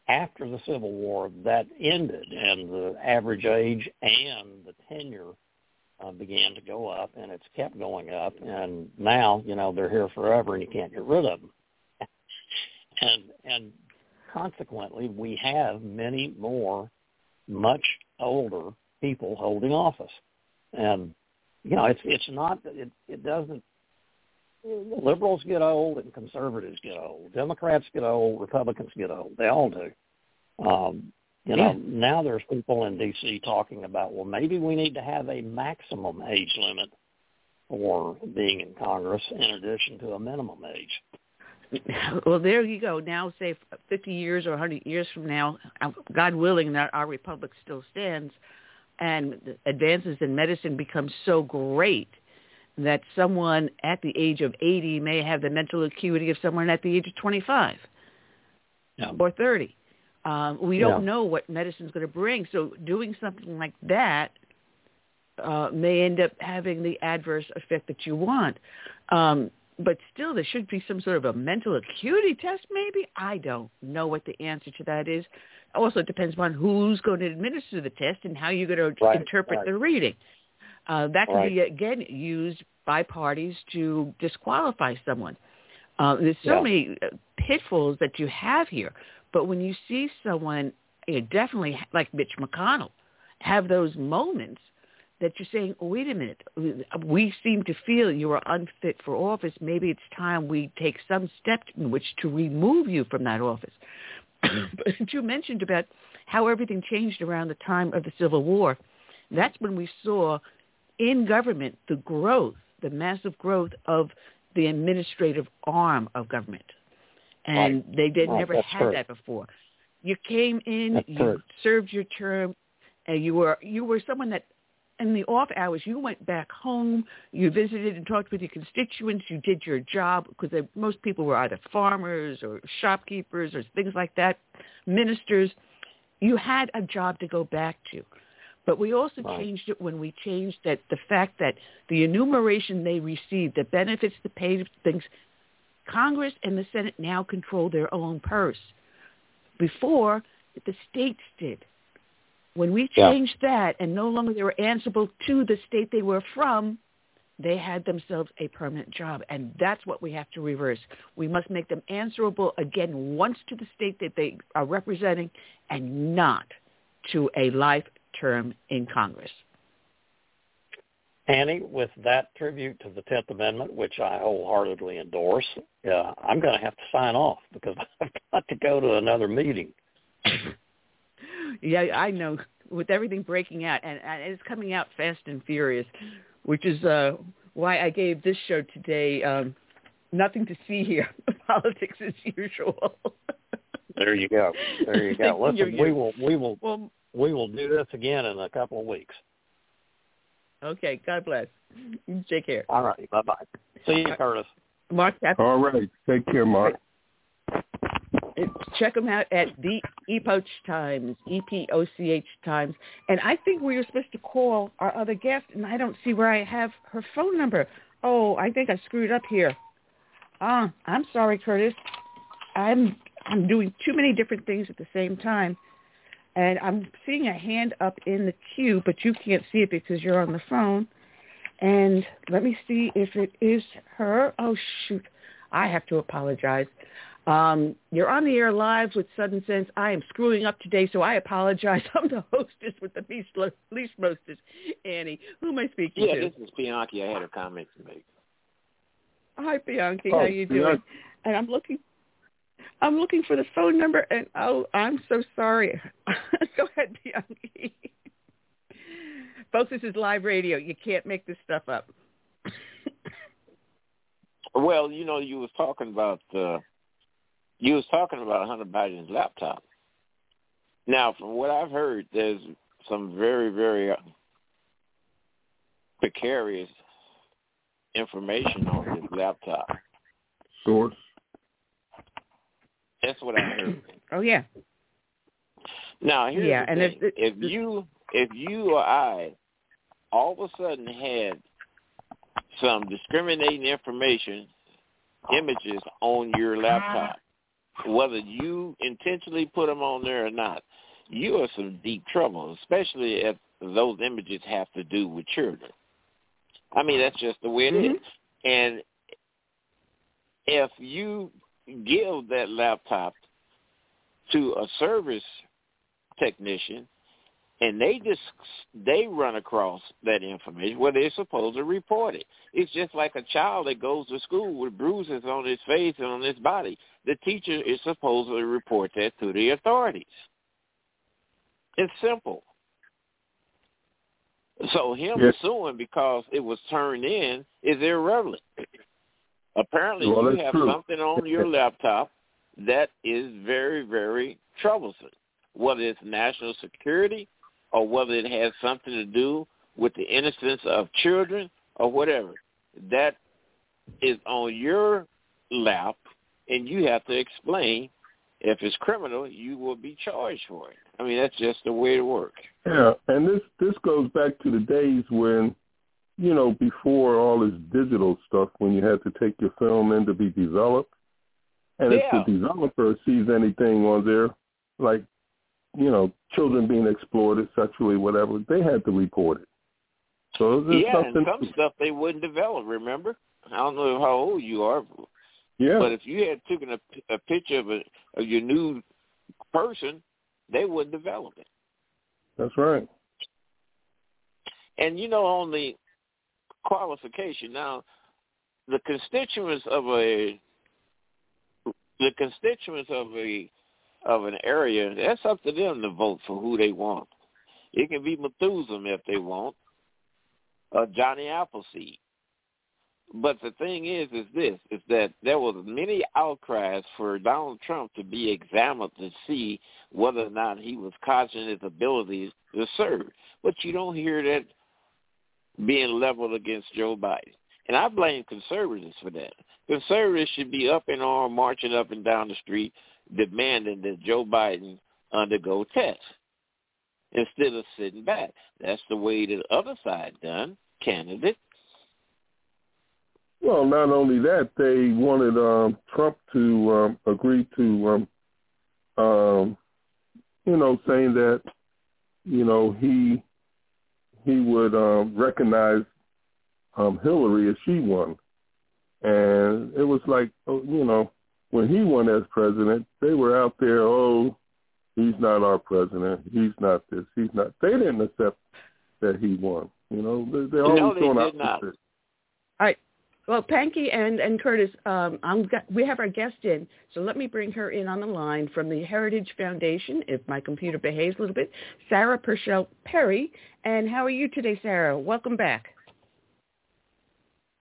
After the Civil War, that ended, and the average age and the tenure uh, began to go up, and it's kept going up. And now, you know, they're here forever, and you can't get rid of them. [laughs] and and consequently, we have many more much older people holding office, and you know, it's it's not it it doesn't liberals get old and conservatives get old. Democrats get old. Republicans get old. They all do. Um, you know, Yeah. now there's people in D.C. talking about, well, maybe we need to have a maximum age limit for being in Congress in addition to a minimum age. [laughs] Well, there you go. Now, say 50 years or 100 years from now, uh, God willing that our republic still stands, and advances in medicine become so great that someone at the age of 80 may have the mental acuity of someone at the age of 25 Yeah. or 30. Um, we don't know what medicine's going to bring. So doing something like that uh, may end up having the adverse effect that you want. Um, but still, there should be some sort of a mental acuity test, maybe. I don't know what the answer to that is. Also, it depends on who's going to administer the test and how you're going to Right, interpret right. the reading. Uh, that can Right. be, again, used by parties to disqualify someone. Uh, there's so Yeah. many uh, pitfalls that you have here. But when you see someone, you know, definitely like Mitch McConnell, have those moments that you're saying, oh, wait a minute, we seem to feel you are unfit for office. Maybe it's time we take some steps in which to remove you from that office. [laughs] but you mentioned about how everything changed around the time of the Civil War. That's when we saw in government the growth, the massive growth of the administrative arm of government. And they did Right, never that's had true. that before. You came in, That's you true. served your term, and you were you were someone that in the off hours you went back home, you visited and talked with your constituents, you did your job because most people were either farmers or shopkeepers or things like that, ministers. You had a job to go back to. But we also Right. changed it when we changed that the fact that the enumeration they received, the benefits, the pay, things, Congress and the Senate now control their own purse. Before, the states did. When we Yeah. changed that and no longer they were answerable to the state they were from, they had themselves a permanent job. And that's what we have to reverse. We must make them answerable again once to the state that they are representing and not to a life term in Congress. Annie, with that tribute to the Tenth Amendment, which I wholeheartedly endorse, uh, I'm going to have to sign off because [laughs] I've got to go to another meeting. [laughs] yeah, I know. With everything breaking out, and, and it's coming out fast and furious, which is uh, why I gave this show today um, nothing to see here. [laughs] Politics as usual. there you go. There you go. Listen, you're, you're, we will we will well, we will do this again in a couple of weeks. Okay. God bless. Take care. All right. Bye bye. See you, Curtis. Mark. All right. Take care, Mark. Check them out at the Epoch Times, E P O C H Times. And I think we were supposed to call our other guest, and I don't see where I have her phone number. Oh, I think I screwed up here. Ah, I'm sorry, Curtis. I'm I'm doing too many different things at the same time. And I'm seeing a hand up in the queue, but you can't see it because you're on the phone. And let me see if it is her. Oh, shoot. I have to apologize. Um, you're on the air live with Southern Sense. I am screwing up today, so I apologize. [laughs] I'm the hostess with the least, least mostest, Annie. Who am I speaking yeah, to? Yeah, this is Bianchi. I had a comment to make. Hi, Bianchi. Oh, How you doing? Bianchi. And I'm looking I'm looking for the phone number, and oh, I'm so sorry. [laughs] Go ahead, Bianchi. Folks, this is live radio. You can't make this stuff up. well, you know, you was talking about uh, you was talking about Hunter Biden's laptop. Now, from what I've heard, there's some very, very uh, precarious information on his laptop. Source. That's what I heard. [clears throat] oh yeah. Now here's yeah, the and thing. If, if you if you or I all of a sudden had some discriminating information, images on your laptop, whether you intentionally put them on there or not, you are in some deep trouble, especially if those images have to do with children. I mean, that's just the way it mm-hmm. is. And if you give that laptop to a service technician and they just they run across that information where they're supposed to report it. It's just like a child that goes to school with bruises on his face and on his body. The teacher is supposed to report that to the authorities. It's simple. So him yes. suing because it was turned in is irrelevant. Apparently, well, you have true. something on your [laughs] laptop that is very, very troublesome, whether it's national security or whether it has something to do with the innocence of children or whatever. That is on your lap, and you have to explain. If it's criminal, you will be charged for it. I mean, that's just the way it works. Yeah, and this this goes back to the days when you know, before all this digital stuff, when you had to take your film in to be developed, and yeah. if the developer sees anything on there, like, you know, children being exploited sexually, whatever, they had to report it. So yeah, and some stuff they wouldn't develop. Remember, I don't know how old you are, yeah. But if you had taken a, a picture of, a, of your new person, they wouldn't develop it. That's right. And you know, on the qualification. Now, the constituents of a the constituents of a of an area, that's up to them to vote for who they want. It can be Methuselah if they want, or Johnny Appleseed. But the thing is, is this, is that there was many outcries for Donald Trump to be examined to see whether or not he was confident his abilities to serve. But you don't hear that being leveled against Joe Biden. And I blame conservatives for that. Conservatives should be up in arms, marching up and down the street, demanding that Joe Biden undergo tests instead of sitting back. That's the way the other side done, candidate. Well, not only that, they wanted um, Trump to um, agree to, um, um, you know, saying that, you know, he he would um, recognize um, Hillary if she won. And it was like, oh, you know, when he won as president, they were out there, oh, he's not our president. He's not this. He's not. They didn't accept that he won. You know, they, they're always no, they doing did not. opposite. All right. Well, Panky and, and Curtis, um, I'm got, we have our guest in, so let me bring her in on the line from the Heritage Foundation, if my computer behaves a little bit, Sarah Parshell Perry. And how are you today, Sarah? Welcome back.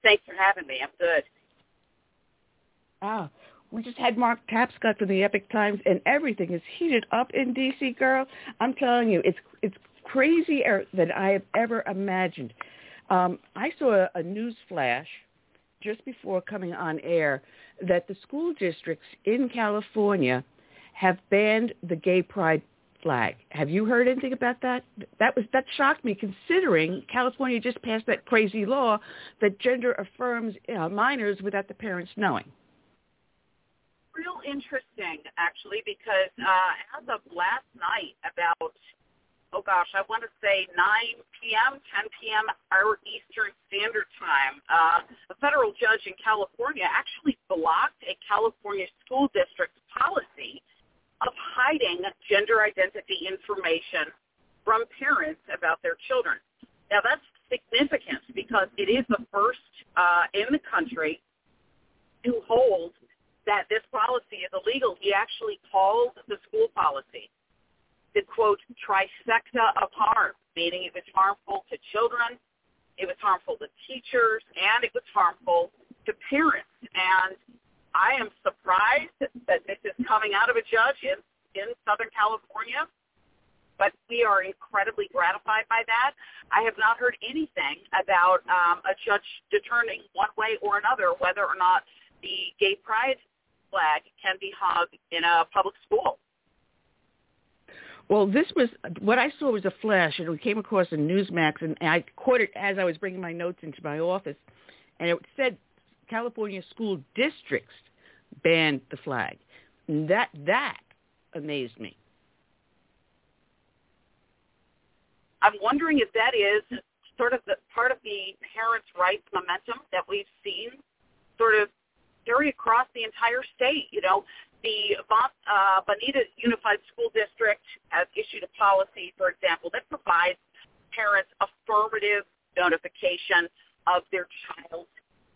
Thanks for having me. I'm good. Ah, we just had Mark Tapscott from the Epoch Times, and everything is heated up in D.C., girl. I'm telling you, it's it's crazier than I have ever imagined. Um, I saw a, a news flash just before coming on air that the school districts in California have banned the gay pride flag. Have you heard anything about that? That was that shocked me considering California just passed that crazy law that gender affirms uh, minors without the parents knowing. Real interesting, actually, because uh, as of last night, about oh gosh, I want to say 9 p.m., 10 p.m. our Eastern Standard Time, uh, a federal judge in California actually blocked a California school district's policy of hiding gender identity information from parents about their children. Now that's significant because it is the first uh, in the country to hold that this policy is illegal. He actually called the school policy the quote trifecta of harm, meaning it was harmful to children, it was harmful to teachers, and it was harmful to parents. And I am surprised that this is coming out of a judge in, in Southern California, but we are incredibly gratified by that. I have not heard anything about um, a judge determining one way or another whether or not the gay pride flag can be hung in a public school. Well, this was what I saw was a flash, and we came across in Newsmax, and I caught it as I was bringing my notes into my office, and it said California school districts banned the flag. That that amazed me. I'm wondering if that is sort of the part of the parents' rights momentum that we've seen sort of carry across the entire state. You know, the uh, Bonita Unified School District has issued a policy, for example, that provides parents affirmative notification of their child's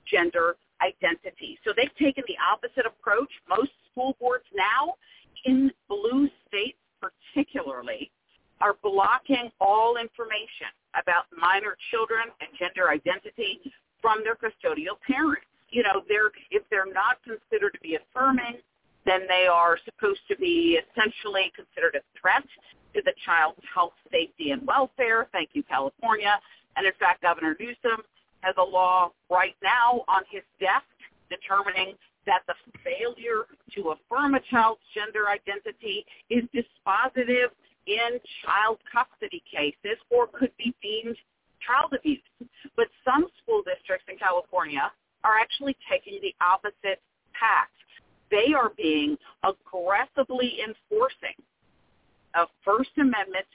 gender identity. So they've taken the opposite approach. Most school boards now in blue states particularly are blocking all information about minor children and gender identity from their custodial parents. You know, they're if they're not considered to be affirming, then they are supposed to be essentially considered a threat to the child's health, safety, and welfare. Thank you, California. And in fact, Governor Newsom has a law right now on his desk determining that the failure to affirm a child's gender identity is dispositive in child custody cases or could be deemed child abuse. But some school districts in California are actually taking the opposite path they are being aggressively enforcing a First Amendment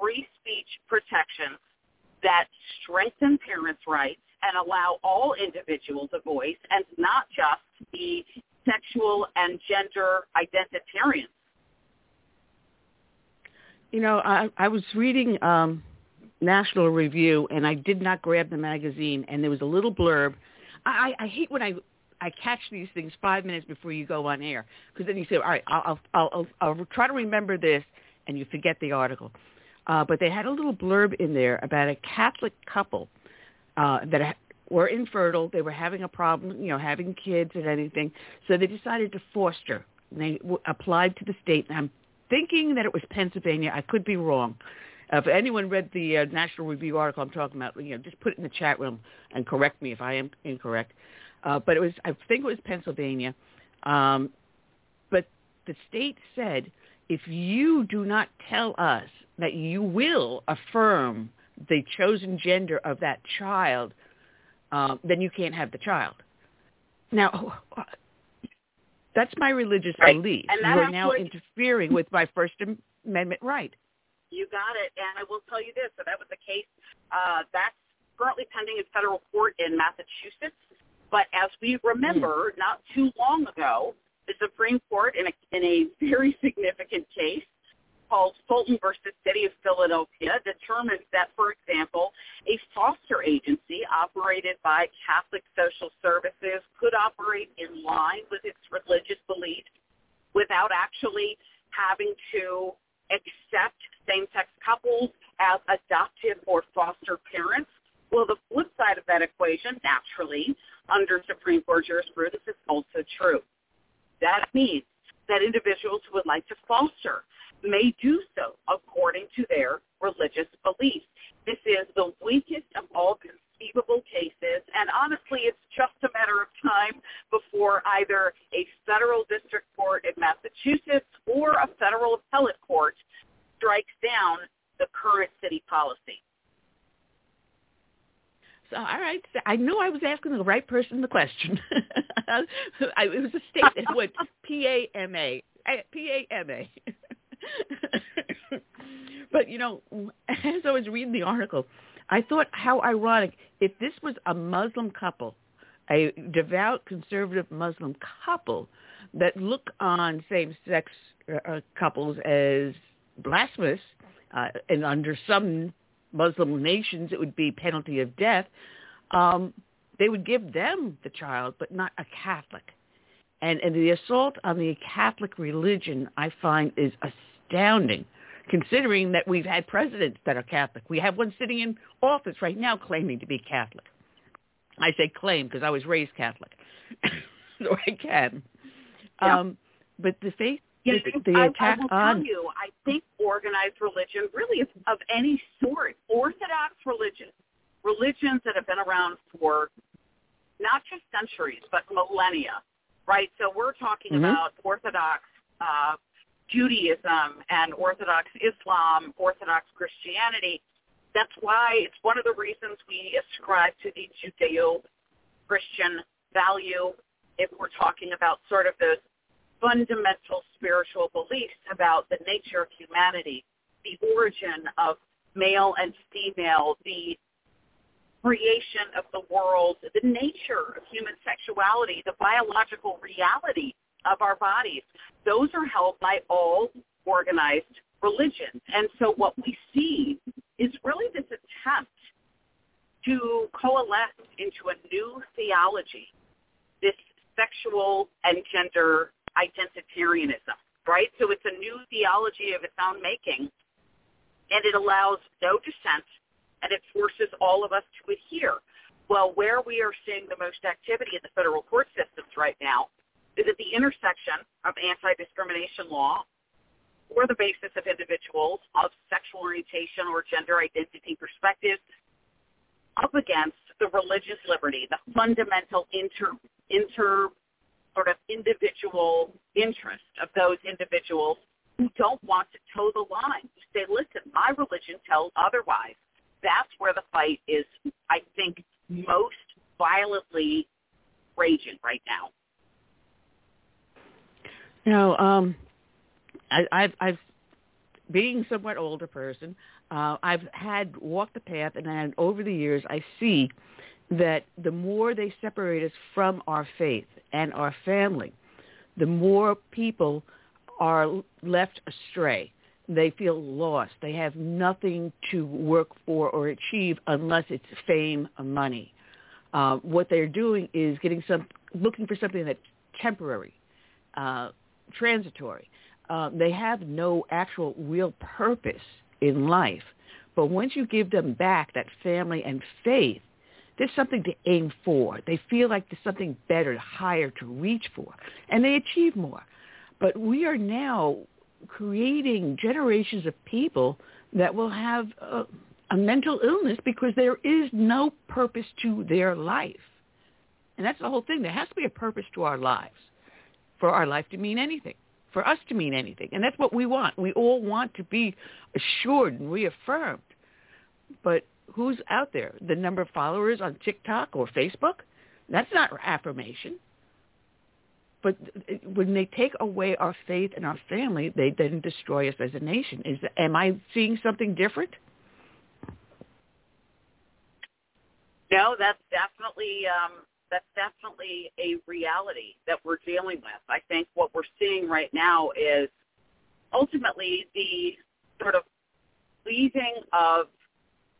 free speech protections that strengthen parents' rights and allow all individuals a voice and not just the sexual and gender identitarians. You know, I, I was reading um, National Review, and I did not grab the magazine, and there was a little blurb. I, I hate when I I catch these things five minutes before you go on air because then you say, all right, I'll, I'll, I'll, I'll try to remember this, and you forget the article. Uh, but they had a little blurb in there about a Catholic couple uh, that were infertile. They were having a problem, you know, having kids and anything. So they decided to foster. And they w- applied to the state. And I'm thinking that it was Pennsylvania. I could be wrong. Uh, if anyone read the uh, National Review article I'm talking about, you know, just put it in the chat room and correct me if I am incorrect uh, but it was I think it was Pennsylvania. Um, but the state said if you do not tell us that you will affirm the chosen gender of that child, um, then you can't have the child. Now, that's my religious right. belief. And you are now interfering with my First Amendment right. You got it. And I will tell you this: so that was the case. Uh, that's currently pending in federal court in Massachusetts. But as we remember, mm. not too long ago, the Supreme Court, in a, in a very significant case, called Fulton versus City of Philadelphia determines that, for example, a foster agency operated by Catholic Social Services could operate in line with its religious beliefs without actually having to accept same-sex couples as adoptive or foster parents. Well, the flip side of that equation, naturally, under Supreme Court jurisprudence, is also true. That means that individuals who would like to foster may do so according to their religious beliefs. This is the weakest of all conceivable cases, and honestly, it's just a matter of time before either a federal district court in Massachusetts or a federal appellate court strikes down the current city policy. So, all right, I knew I was asking the right person the question. [laughs] I, it was a statement. What P A M A P A M A. [laughs] But you know, as I was reading the article, I thought how ironic if this was a Muslim couple, a devout conservative Muslim couple that look on same-sex uh, couples as blasphemous, uh, and under some Muslim nations it would be penalty of death. Um, they would give them the child, but not a Catholic. And, and the assault on the Catholic religion, I find, is astounding, considering that we've had presidents that are Catholic. We have one sitting in office right now claiming to be Catholic. I say claim because I was raised Catholic, [coughs] so I can. Yeah. Um, but the faith you know, the I, attack I will on tell you, I think organized religion, really of, of any sort, Orthodox religion, religions that have been around for not just centuries but millennia, right? So we're talking Mhm. about Orthodox uh, Judaism and Orthodox Islam, Orthodox Christianity. That's why it's one of the reasons we ascribe to the Judeo-Christian value if we're talking about sort of those fundamental spiritual beliefs about the nature of humanity, the origin of male and female, the creation of the world, the nature of human sexuality, the biological reality of our bodies. Those are held by all organized religions. And so what we see is really this attempt to coalesce into a new theology, this sexual and gender identitarianism, right? So it's a new theology of its own making, and it allows no dissent, and it forces all of us to adhere. Well, where we are seeing the most activity in the federal court systems right now is at the intersection of anti-discrimination law or the basis of individuals of sexual orientation or gender identity perspectives up against the religious liberty, the fundamental inter, inter sort of individual interest of those individuals who don't want to toe the line, who say, listen, my religion tells otherwise. That's where the fight is, I think, most violently raging right now. You know, um, I, I've, I've, being somewhat older person, uh, I've had walked the path, and then over the years, I see that the more they separate us from our faith and our family, the more people are left astray. They feel lost. They have nothing to work for or achieve unless it's fame or money. Uh, what they're doing is getting some, looking for something that's temporary, uh, transitory. Uh, they have no actual real purpose in life. But once you give them back that family and faith, there's something to aim for. They feel like there's something better, higher to reach for, and they achieve more. But we are now creating generations of people that will have a, a mental illness because there is no purpose to their life. And that's the whole thing. There has to be a purpose to our lives for our life to mean anything, for us to mean anything. And that's what we want. We all want to be assured and reaffirmed. But who's out there? The number of followers on TikTok or Facebook? That's not affirmation. But when they take away our faith and our family, they then destroy us as a nation. Is am I seeing something different? No, that's definitely um, that's definitely a reality that we're dealing with. I think what we're seeing right now is ultimately the sort of leaving of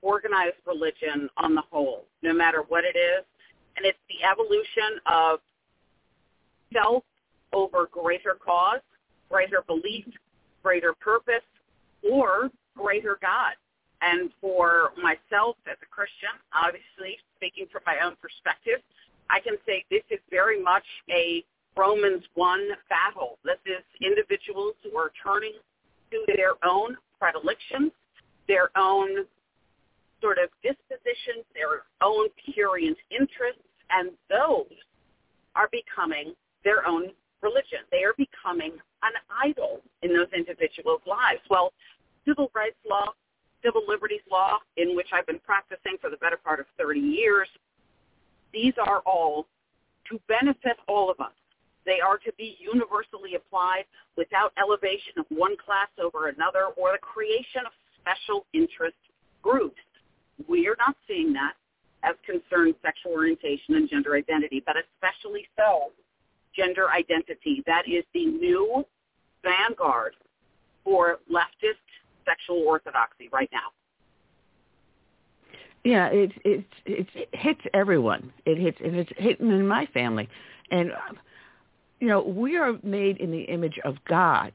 organized religion on the whole, no matter what it is, and it's the evolution of self over greater cause, greater belief, greater purpose, or greater God. And for myself as a Christian, obviously speaking from my own perspective, I can say this is very much a Romans 1 battle. This is individuals who are turning to their own predilections, their own sort of dispositions, their own prurient interests, and those are becoming their own religion. They are becoming an idol in those individuals' lives. Well, civil rights law, civil liberties law, in which I've been practicing for the better part of 30 years, these are all to benefit all of us. They are to be universally applied without elevation of one class over another or the creation of special interest groups. We are not seeing that as concerns sexual orientation and gender identity, but especially so gender identity. That is the new vanguard for leftist sexual orthodoxy right now. Yeah, it it it hits everyone. It hits and it's hitting in my family, and you know we are made in the image of God,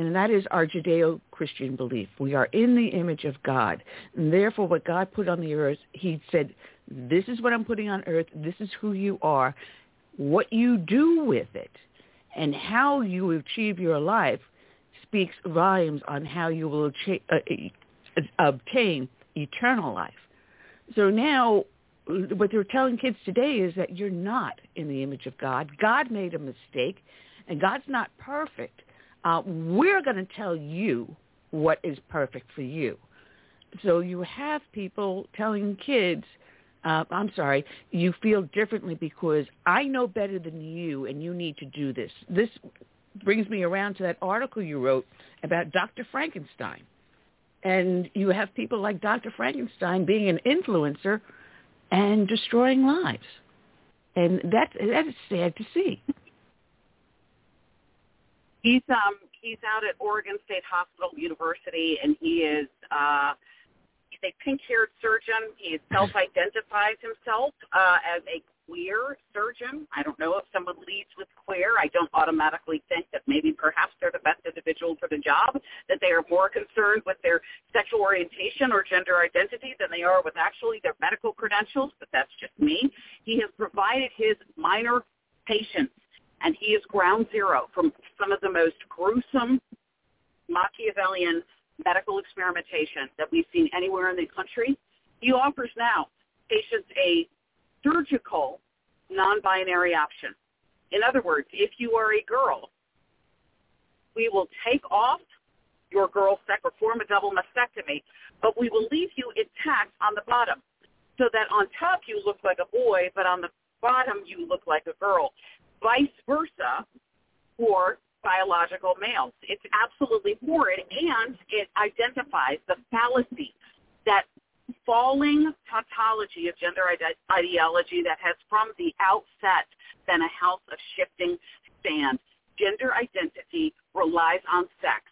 and that is our Judeo-Christian belief. We are in the image of God, and therefore, what God put on the earth, He said, "This is what I'm putting on earth. This is who you are. What you do with it, and how you achieve your life, speaks volumes on how you will achieve, uh, obtain eternal life." So now what they're telling kids today is that you're not in the image of God. God made a mistake, and God's not perfect. Uh, we're going to tell you what is perfect for you. So you have people telling kids, uh, I'm sorry, you feel differently because I know better than you, and you need to do this. This brings me around to that article you wrote about Dr. Frankenstein and you have people like Dr. Frankenstein being an influencer and destroying lives. And that that is sad to see. He's um he's out at Oregon State Hospital University and he is uh he's a pink haired surgeon. He self identifies himself uh as a queer surgeon. I don't know if someone leads with queer. I don't automatically think that maybe perhaps they're the best individual for the job, that they are more concerned with their sexual orientation or gender identity than they are with actually their medical credentials, but that's just me. He has provided his minor patients, and he is ground zero from some of the most gruesome Machiavellian medical experimentation that we've seen anywhere in the country. He offers now patients a surgical non-binary option. In other words, if you are a girl, we will take off your girl sex, perform a double mastectomy, but we will leave you intact on the bottom so that on top you look like a boy, but on the bottom you look like a girl. Vice versa for biological males. It's absolutely horrid, and it identifies the fallacy that falling tautology of gender ide- ideology that has from the outset been a house of shifting sand. Gender identity relies on sex.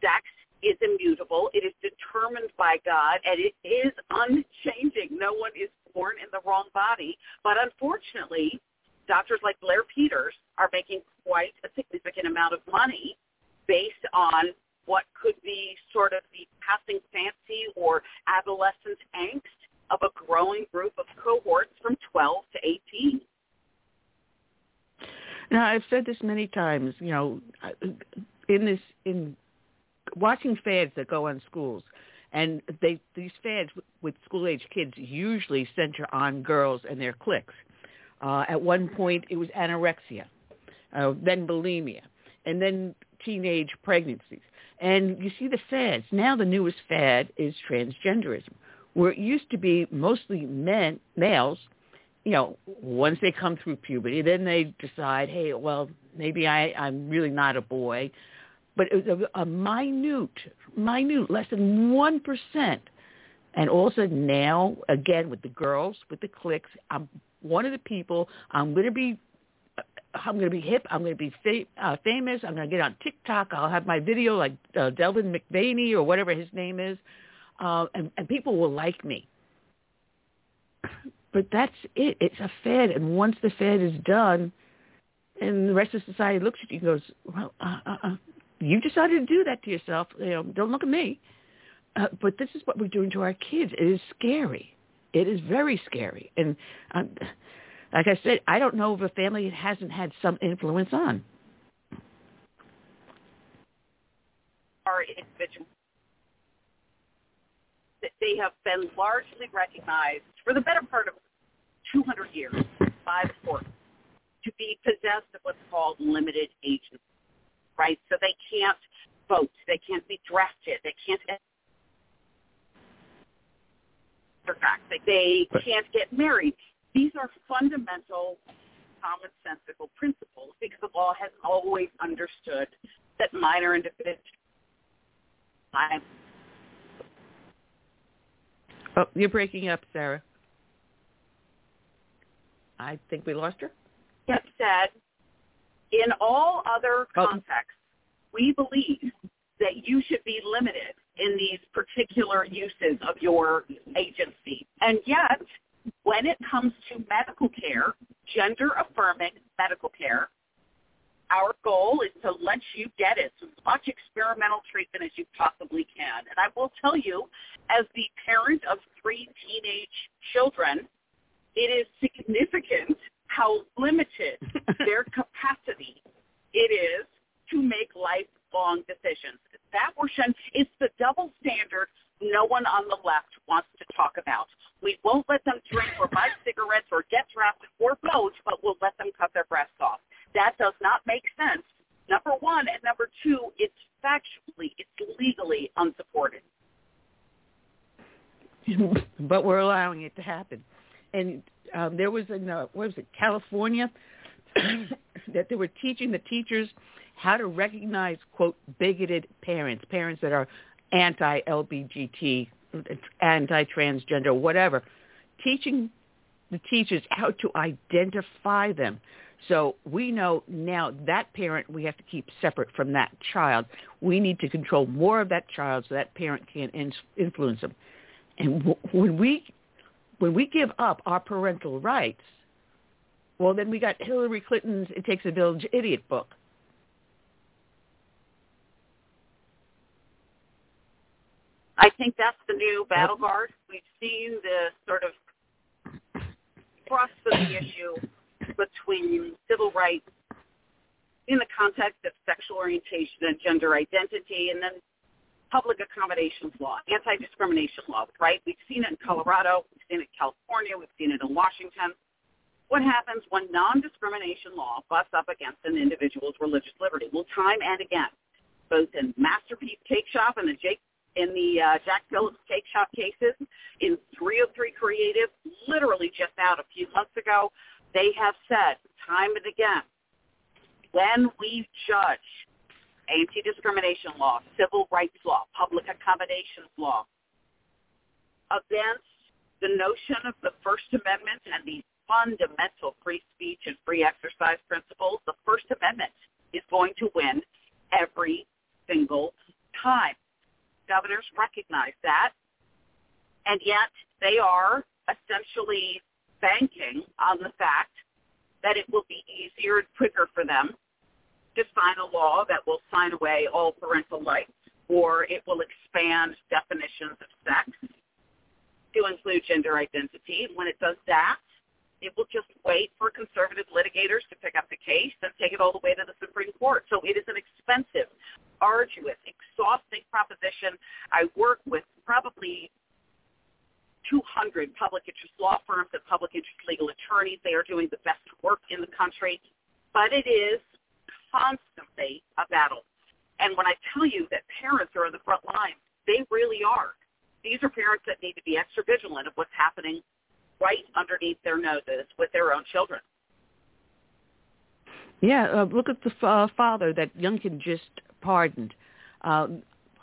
Sex is immutable. It is determined by God, and it is unchanging. No one is born in the wrong body. But unfortunately, doctors like Blair Peters are making quite a significant amount of money based on what could be sort of the passing fancy or adolescent angst of a growing group of cohorts from 12 to 18. Now, I've said this many times, you know, in this, in watching fads that go on schools, and they these fads with school-age kids usually center on girls and their cliques. Uh, at one point, it was anorexia, uh, then bulimia, and then teenage pregnancies. And you see the fads. Now the newest fad is transgenderism, where it used to be mostly men, males, you know, once they come through puberty, then they decide, hey, well, maybe I, I'm really not a boy. But it was a, a minute, minute, less than 1%. And also now, again, with the girls, with the cliques, I'm one of the people, I'm going to be I'm going to be hip. I'm going to be fa- uh, famous. I'm going to get on TikTok. I'll have my video like uh, Delvin McVaney or whatever his name is, uh, and, and people will like me. But that's it. It's a fad, and once the fad is done, and the rest of society looks at you and goes, "Well, uh, uh, uh, you decided to do that to yourself. You know, don't look at me." Uh, but this is what we're doing to our kids. It is scary. It is very scary, and. Um, like I said, I don't know of a family it hasn't had some influence on. Are individuals they have been largely recognized for the better part of 200 years by the court to be possessed of what's called limited agency, right? So they can't vote, they can't be drafted, they can't they can't get married. These are fundamental commonsensical principles because the law has always understood that minor individuals. Oh, you're breaking up, Sarah. I think we lost her. That said, in all other oh. contexts, we believe that you should be limited in these particular uses of your agency. And yet, when it comes to medical care, gender affirming medical care, our goal is to let you get as much experimental treatment as you possibly can. And I will tell you, as the parent of three teenage children, it is significant how limited [laughs] their capacity it is to make lifelong decisions. That portion is the double standard no one on the left wants to talk about. We won't let them drink or buy cigarettes or get drafted or vote, but we'll let them cut their breasts off. That does not make sense. Number one, and number two, it's factually, it's legally unsupported. [laughs] but we're allowing it to happen. And um, there was in uh, what was it, California, [coughs] that they were teaching the teachers how to recognize quote bigoted parents, parents that are anti-LBGT, anti-transgender, whatever, teaching the teachers how to identify them. So we know now that parent we have to keep separate from that child. We need to control more of that child so that parent can influence them. And when we when we give up our parental rights, well, then we got Hillary Clinton's "It Takes a Village" idiot book. I think that's the new battle guard. We've seen the sort of thrust of the issue between civil rights in the context of sexual orientation and gender identity, and then public accommodations law, anti-discrimination law, right? We've seen it in Colorado, we've seen it in California, we've seen it in Washington. What happens when non-discrimination law butts up against an individual's religious liberty? Well, time and again, both in Masterpiece Cake Shop and the Jake in the uh, Jack Phillips Cake Shop cases, in 303 Creative, literally just out a few months ago, they have said time and again, when we judge anti-discrimination law, civil rights law, public accommodations law, against the notion of the First Amendment and the fundamental free speech and free exercise principles, the First Amendment is going to win every single time governors recognize that, and yet they are essentially banking on the fact that it will be easier and quicker for them to sign a law that will sign away all parental rights, or it will expand definitions of sex to include gender identity. When it does that, it will just wait for conservative litigators to pick up the case and take it all the way to the Supreme Court. So it is an expensive, arduous, exhausting proposition. I work with probably 200 public interest law firms and public interest legal attorneys. They are doing the best work in the country, but it is constantly a battle. And when I tell you that parents are on the front line, they really are. These are parents that need to be extra vigilant of what's happening right underneath their noses with their own children. Yeah, uh, look at the uh, father that Youngkin just pardoned. Uh,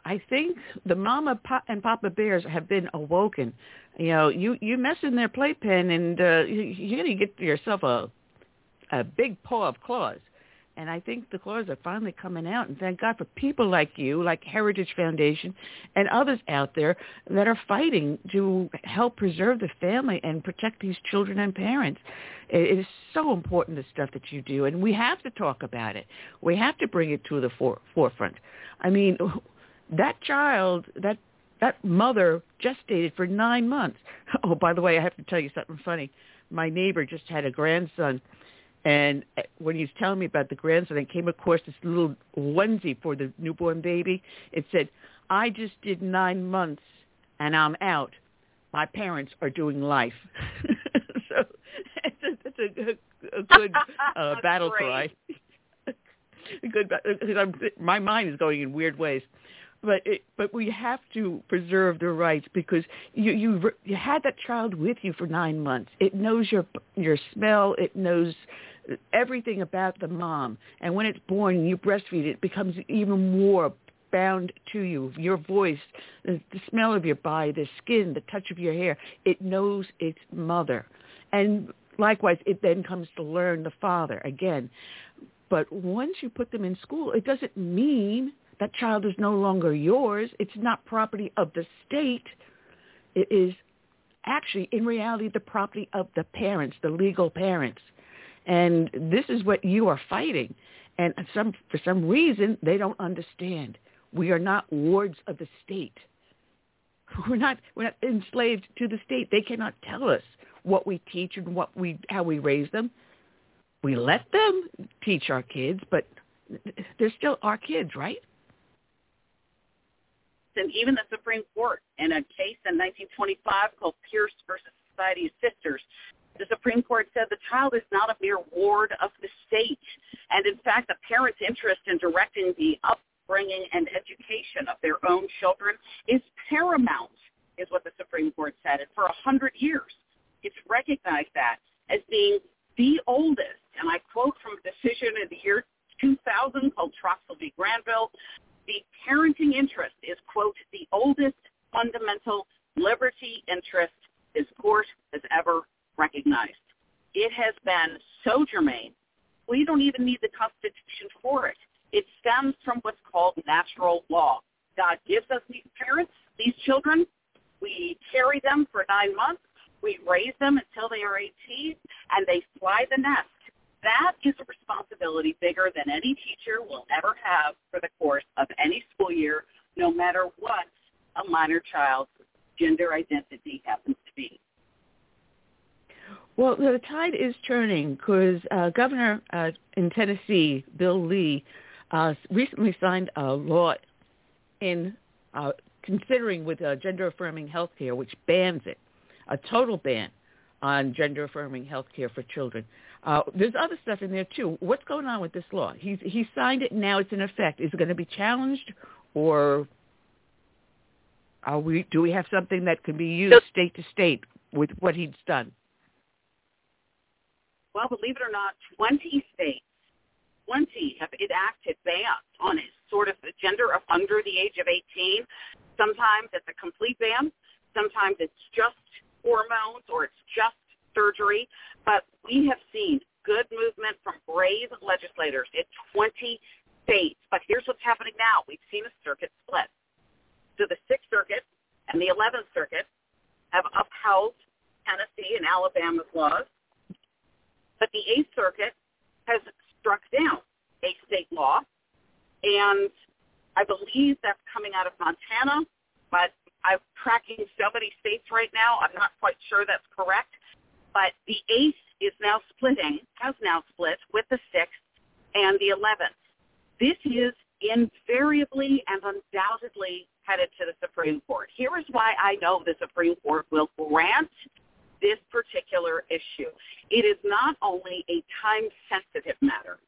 I think the mama and papa bears have been awoken. You know, you you mess in their playpen, and uh, you're gonna get yourself a a big paw of claws. And I think the claws are finally coming out. And thank God for people like you, like Heritage Foundation and others out there that are fighting to help preserve the family and protect these children and parents. It is so important, the stuff that you do. And we have to talk about it. We have to bring it to the for- forefront. I mean, [laughs] that child, that that mother gestated for nine months. [laughs] Oh, by the way, I have to tell you something funny. My neighbor just had a grandson and uh, when he was telling me about the grandson, I came across this little onesie for the newborn baby. It said, I just did nine months and I'm out. My parents are doing life. [laughs] so it's a, a, a good [laughs] uh, battle cry. [laughs] good, my mind is going in weird ways but it, but we have to preserve the rights because you you you had that child with you for nine months. It knows your your smell. It knows everything about the mom. And when it's born and you breastfeed, it becomes even more bound to you. Your voice, the, the smell of your body, the skin, the touch of your hair. It knows its mother. And likewise, it then comes to learn the father again. But once you put them in school, it doesn't mean that child is no longer yours. It's not property of the state. It is actually, in reality, the property of the parents, the legal parents. And this is what you are fighting. And some, for some reason, they don't understand. We are not wards of the state. [laughs] We're not, we're not enslaved to the state. They cannot tell us what we teach and what we, how we raise them. We let them teach our kids, but they're still our kids, right? And even the Supreme Court, in a case in 1925 called Pierce versus Society of Sisters, the Supreme Court said the child is not a mere ward of the state. And in fact, the parent's interest in directing the upbringing and education of their own children is paramount, is what the Supreme Court said. And for a hundred years, it's recognized that as being the oldest, and I quote from a decision in the year 2000 called Troxel v. Granville, the parenting interest is, quote, the oldest fundamental liberty interest this court has ever recognized. It has been so germane, we don't even need the Constitution for it. It stems from what's called natural law. God gives us these parents, these children. We carry them for nine months. We raise them until they are 18, and they fly the nest. That is a responsibility bigger than any teacher will ever have for the course of any school year, no matter what a minor child's gender identity happens to be. Well, the tide is turning because uh, Governor uh, in Tennessee, Bill Lee, uh, recently signed a law in uh, considering with uh, gender-affirming health care, which bans it, a total ban on gender-affirming health care for children. Uh, there's other stuff in there too. What's going on with this law? He's he signed it. Now it's in effect. Is it going to be challenged, or are we? Do we have something that can be used state to state with what he's done? Well, believe it or not, 20 states, 20 have enacted bans on it, sort of the gender of under the age of 18. Sometimes it's a complete ban. Sometimes it's just hormones or it's just surgery. But we have seen good movement from brave legislators in 20 states. But here's what's happening now. We've seen a circuit split. So the Sixth Circuit and the Eleventh Circuit have upheld Tennessee and Alabama's laws. But the Eighth Circuit has struck down a state law, and I believe that's coming out of Montana, but I'm tracking so many states right now, I'm not quite sure that's correct. But the Eighth is now splitting, has now split with the Sixth and the Eleventh. This is invariably and undoubtedly headed to the Supreme Court. Here is why I know the Supreme Court will grant this particular issue. It is not only a time-sensitive matter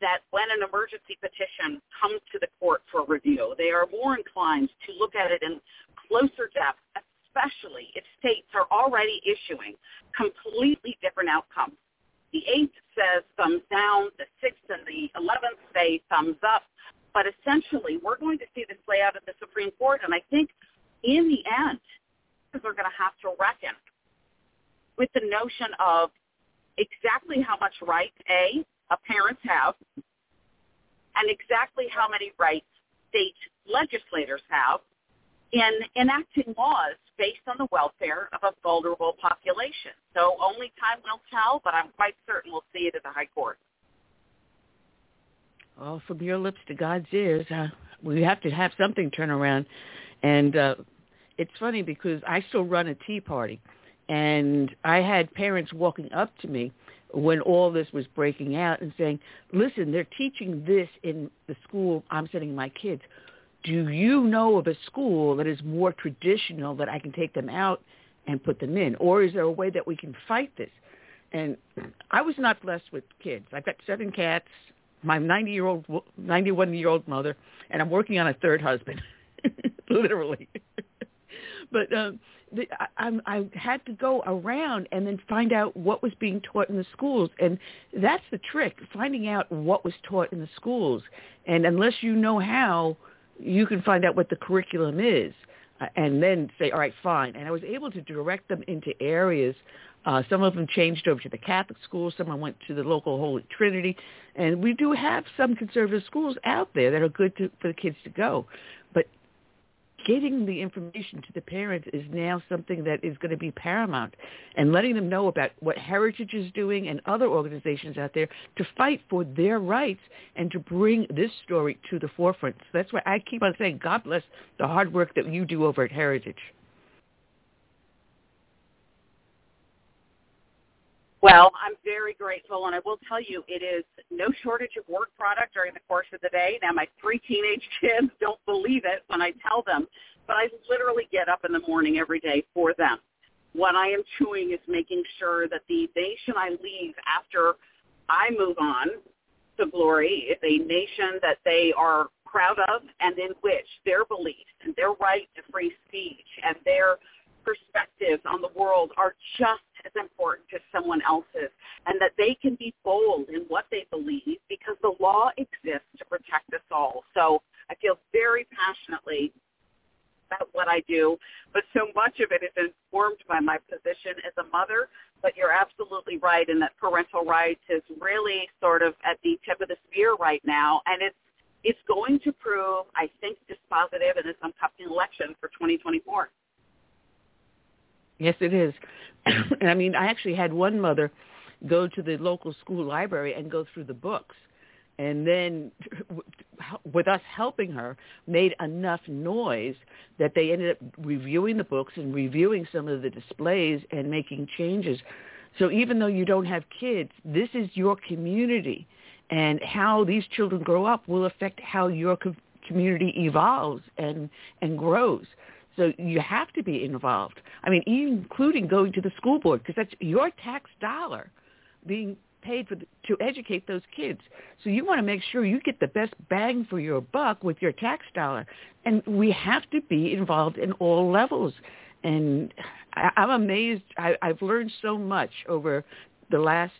that when an emergency petition comes to the court for review, they are more inclined to look at it in closer depth, especially if states are already issuing completely different outcomes. The 8th says thumbs down, the 6th and the 11th say thumbs up, but essentially we're going to see this play out at the Supreme Court, and I think in the end, we're going to have to reckon with the notion of exactly how much rights, A, a parents have, and exactly how many rights state legislators have in enacting laws based on the welfare of a vulnerable population. So only time will tell, but I'm quite certain we'll see it at the High Court. Well, from your lips to God's ears, uh, we have to have something turn around. And uh, it's funny because I still run a tea party, and I had parents walking up to me when all this was breaking out and saying, listen, they're teaching this in the school I'm sending my kids do you know of a school that is more traditional that I can take them out and put them in? Or is there a way that we can fight this? And I was not blessed with kids. I've got seven cats, my 90-year-old, 91-year-old mother, and I'm working on a third husband, [laughs] literally. But um, the, I, I had to go around and then find out what was being taught in the schools, and that's the trick: finding out what was taught in the schools. And unless you know how, you can find out what the curriculum is uh, and then say, all right, fine. And I was able to direct them into areas. Uh, some of them changed over to the Catholic schools. Some went to the local Holy Trinity. And we do have some conservative schools out there that are good to, for the kids to go getting the information to the parents is now something that is going to be paramount and letting them know about what Heritage is doing and other organizations out there to fight for their rights and to bring this story to the forefront. So that's why I keep on saying God bless the hard work that you do over at Heritage. Well, I'm very grateful, and I will tell you, it is no shortage of work product during the course of the day. Now, my three teenage [laughs] kids don't believe it when I tell them, but I literally get up in the morning every day for them. What I am doing is making sure that the nation I leave after I move on to glory is a nation that they are proud of and in which their beliefs and their right to free speech and their perspectives on the world are just as important as someone else's and that they can be bold in what they believe because the law exists to protect us all. So I feel very passionately about what I do, but so much of it is informed by my position as a mother. But you're absolutely right in that parental rights is really sort of at the tip of the spear right now, and it's it's going to prove, I think, dispositive in this upcoming election for 2024. Yes, it is. [clears throat] and I mean, I actually had one mother go to the local school library and go through the books. And then [laughs] with us helping her, made enough noise that they ended up reviewing the books and reviewing some of the displays and making changes. So even though you don't have kids, this is your community. And how these children grow up will affect how your community evolves and, and grows. So you have to be involved. I mean, including going to the school board because that's your tax dollar being paid for the, to educate those kids. So you want to make sure you get the best bang for your buck with your tax dollar. And we have to be involved in all levels. And I, I'm amazed. I, I've learned so much over the last,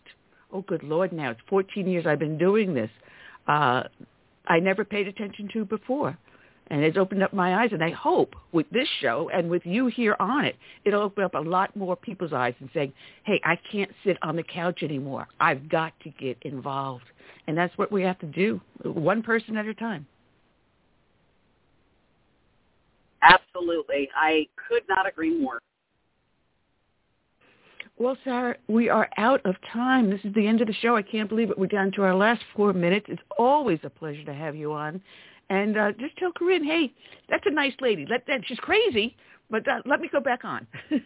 oh, good Lord, now it's 14 years I've been doing this. Uh, I never paid attention to before and it's opened up my eyes. And I hope with this show and with you here on it, it'll open up a lot more people's eyes and saying, hey, I can't sit on the couch anymore. I've got to get involved. And that's what we have to do, one person at a time. Absolutely. I could not agree more. Well, Sarah, we are out of time. This is the end of the show. I can't believe it. We're down to our last four minutes. It's always a pleasure to have you on and uh, just tell Corinne, hey, that's a nice lady. Let that she's crazy, but uh, let me go back on. [laughs] okay.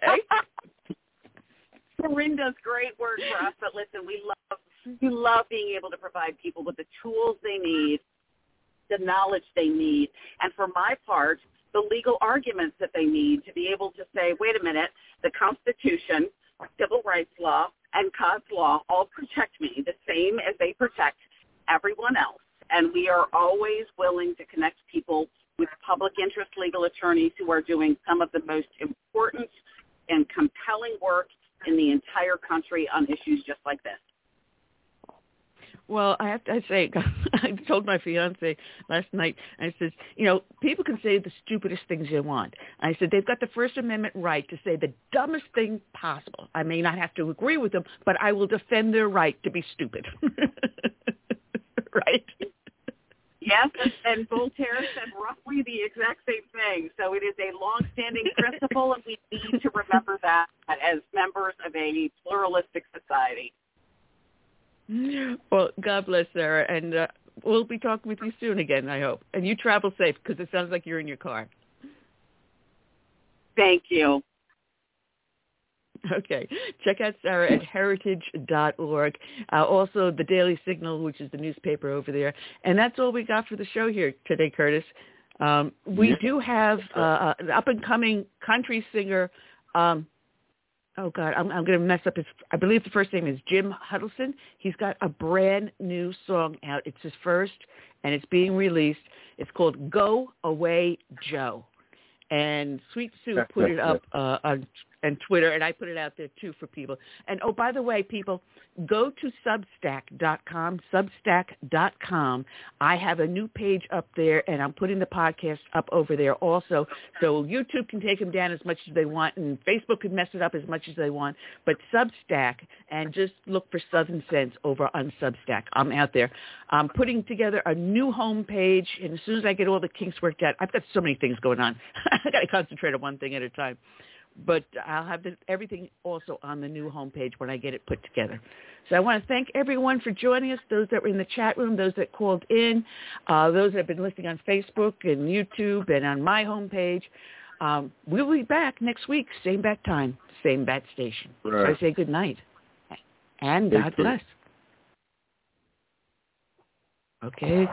[laughs] Corinne does great work for us, but listen, we love we love being able to provide people with the tools they need, the knowledge they need, and for my part, the legal arguments that they need to be able to say, wait a minute, the Constitution, civil rights law, and God's law all protect me the same as they protect everyone else and we are always willing to connect people with public interest legal attorneys who are doing some of the most important and compelling work in the entire country on issues just like this. Well, I have to say, [laughs] I told my fiance last night. I said, you know, people can say the stupidest things they want. I said they've got the First Amendment right to say the dumbest thing possible. I may not have to agree with them, but I will defend their right to be stupid. [laughs] right? Yes, and Voltaire said roughly the exact same thing. So it is a long-standing principle, and we need to remember that as members of a pluralistic society. Well, God bless Sarah, and uh, we'll be talking with you soon again, I hope. And you travel safe because it sounds like you're in your car. Thank you. [laughs] Okay. Check out Sarah at heritage.org. Uh, also, the Daily Signal, which is the newspaper over there. And that's all we got for the show here today, Curtis. Um, we yeah. do have uh, an up-and-coming country singer. Um, oh, God, I'm, I'm going to mess up his, I believe the first name is Jim Huddleston. He's got a brand new song out. It's his first, and it's being released. It's called Go Away Joe and Sweet Sue put it up uh, on and Twitter, and I put it out there too for people. And oh, by the way, people, go to Substack.com, Substack.com. I have a new page up there, and I'm putting the podcast up over there also. So YouTube can take them down as much as they want, and Facebook can mess it up as much as they want. But Substack, and just look for Southern Sense over on Substack. I'm out there. I'm putting together a new home page, and as soon as I get all the kinks worked out, I've got so many things going on. [laughs] I got to concentrate on one thing at a time but I'll have the, everything also on the new homepage when I get it put together. So I want to thank everyone for joining us, those that were in the chat room, those that called in, uh, those that have been listening on Facebook and YouTube and on my homepage. Um, we'll be back next week, same bat time, same bat station. Right. So I say good night and God bless. Okay.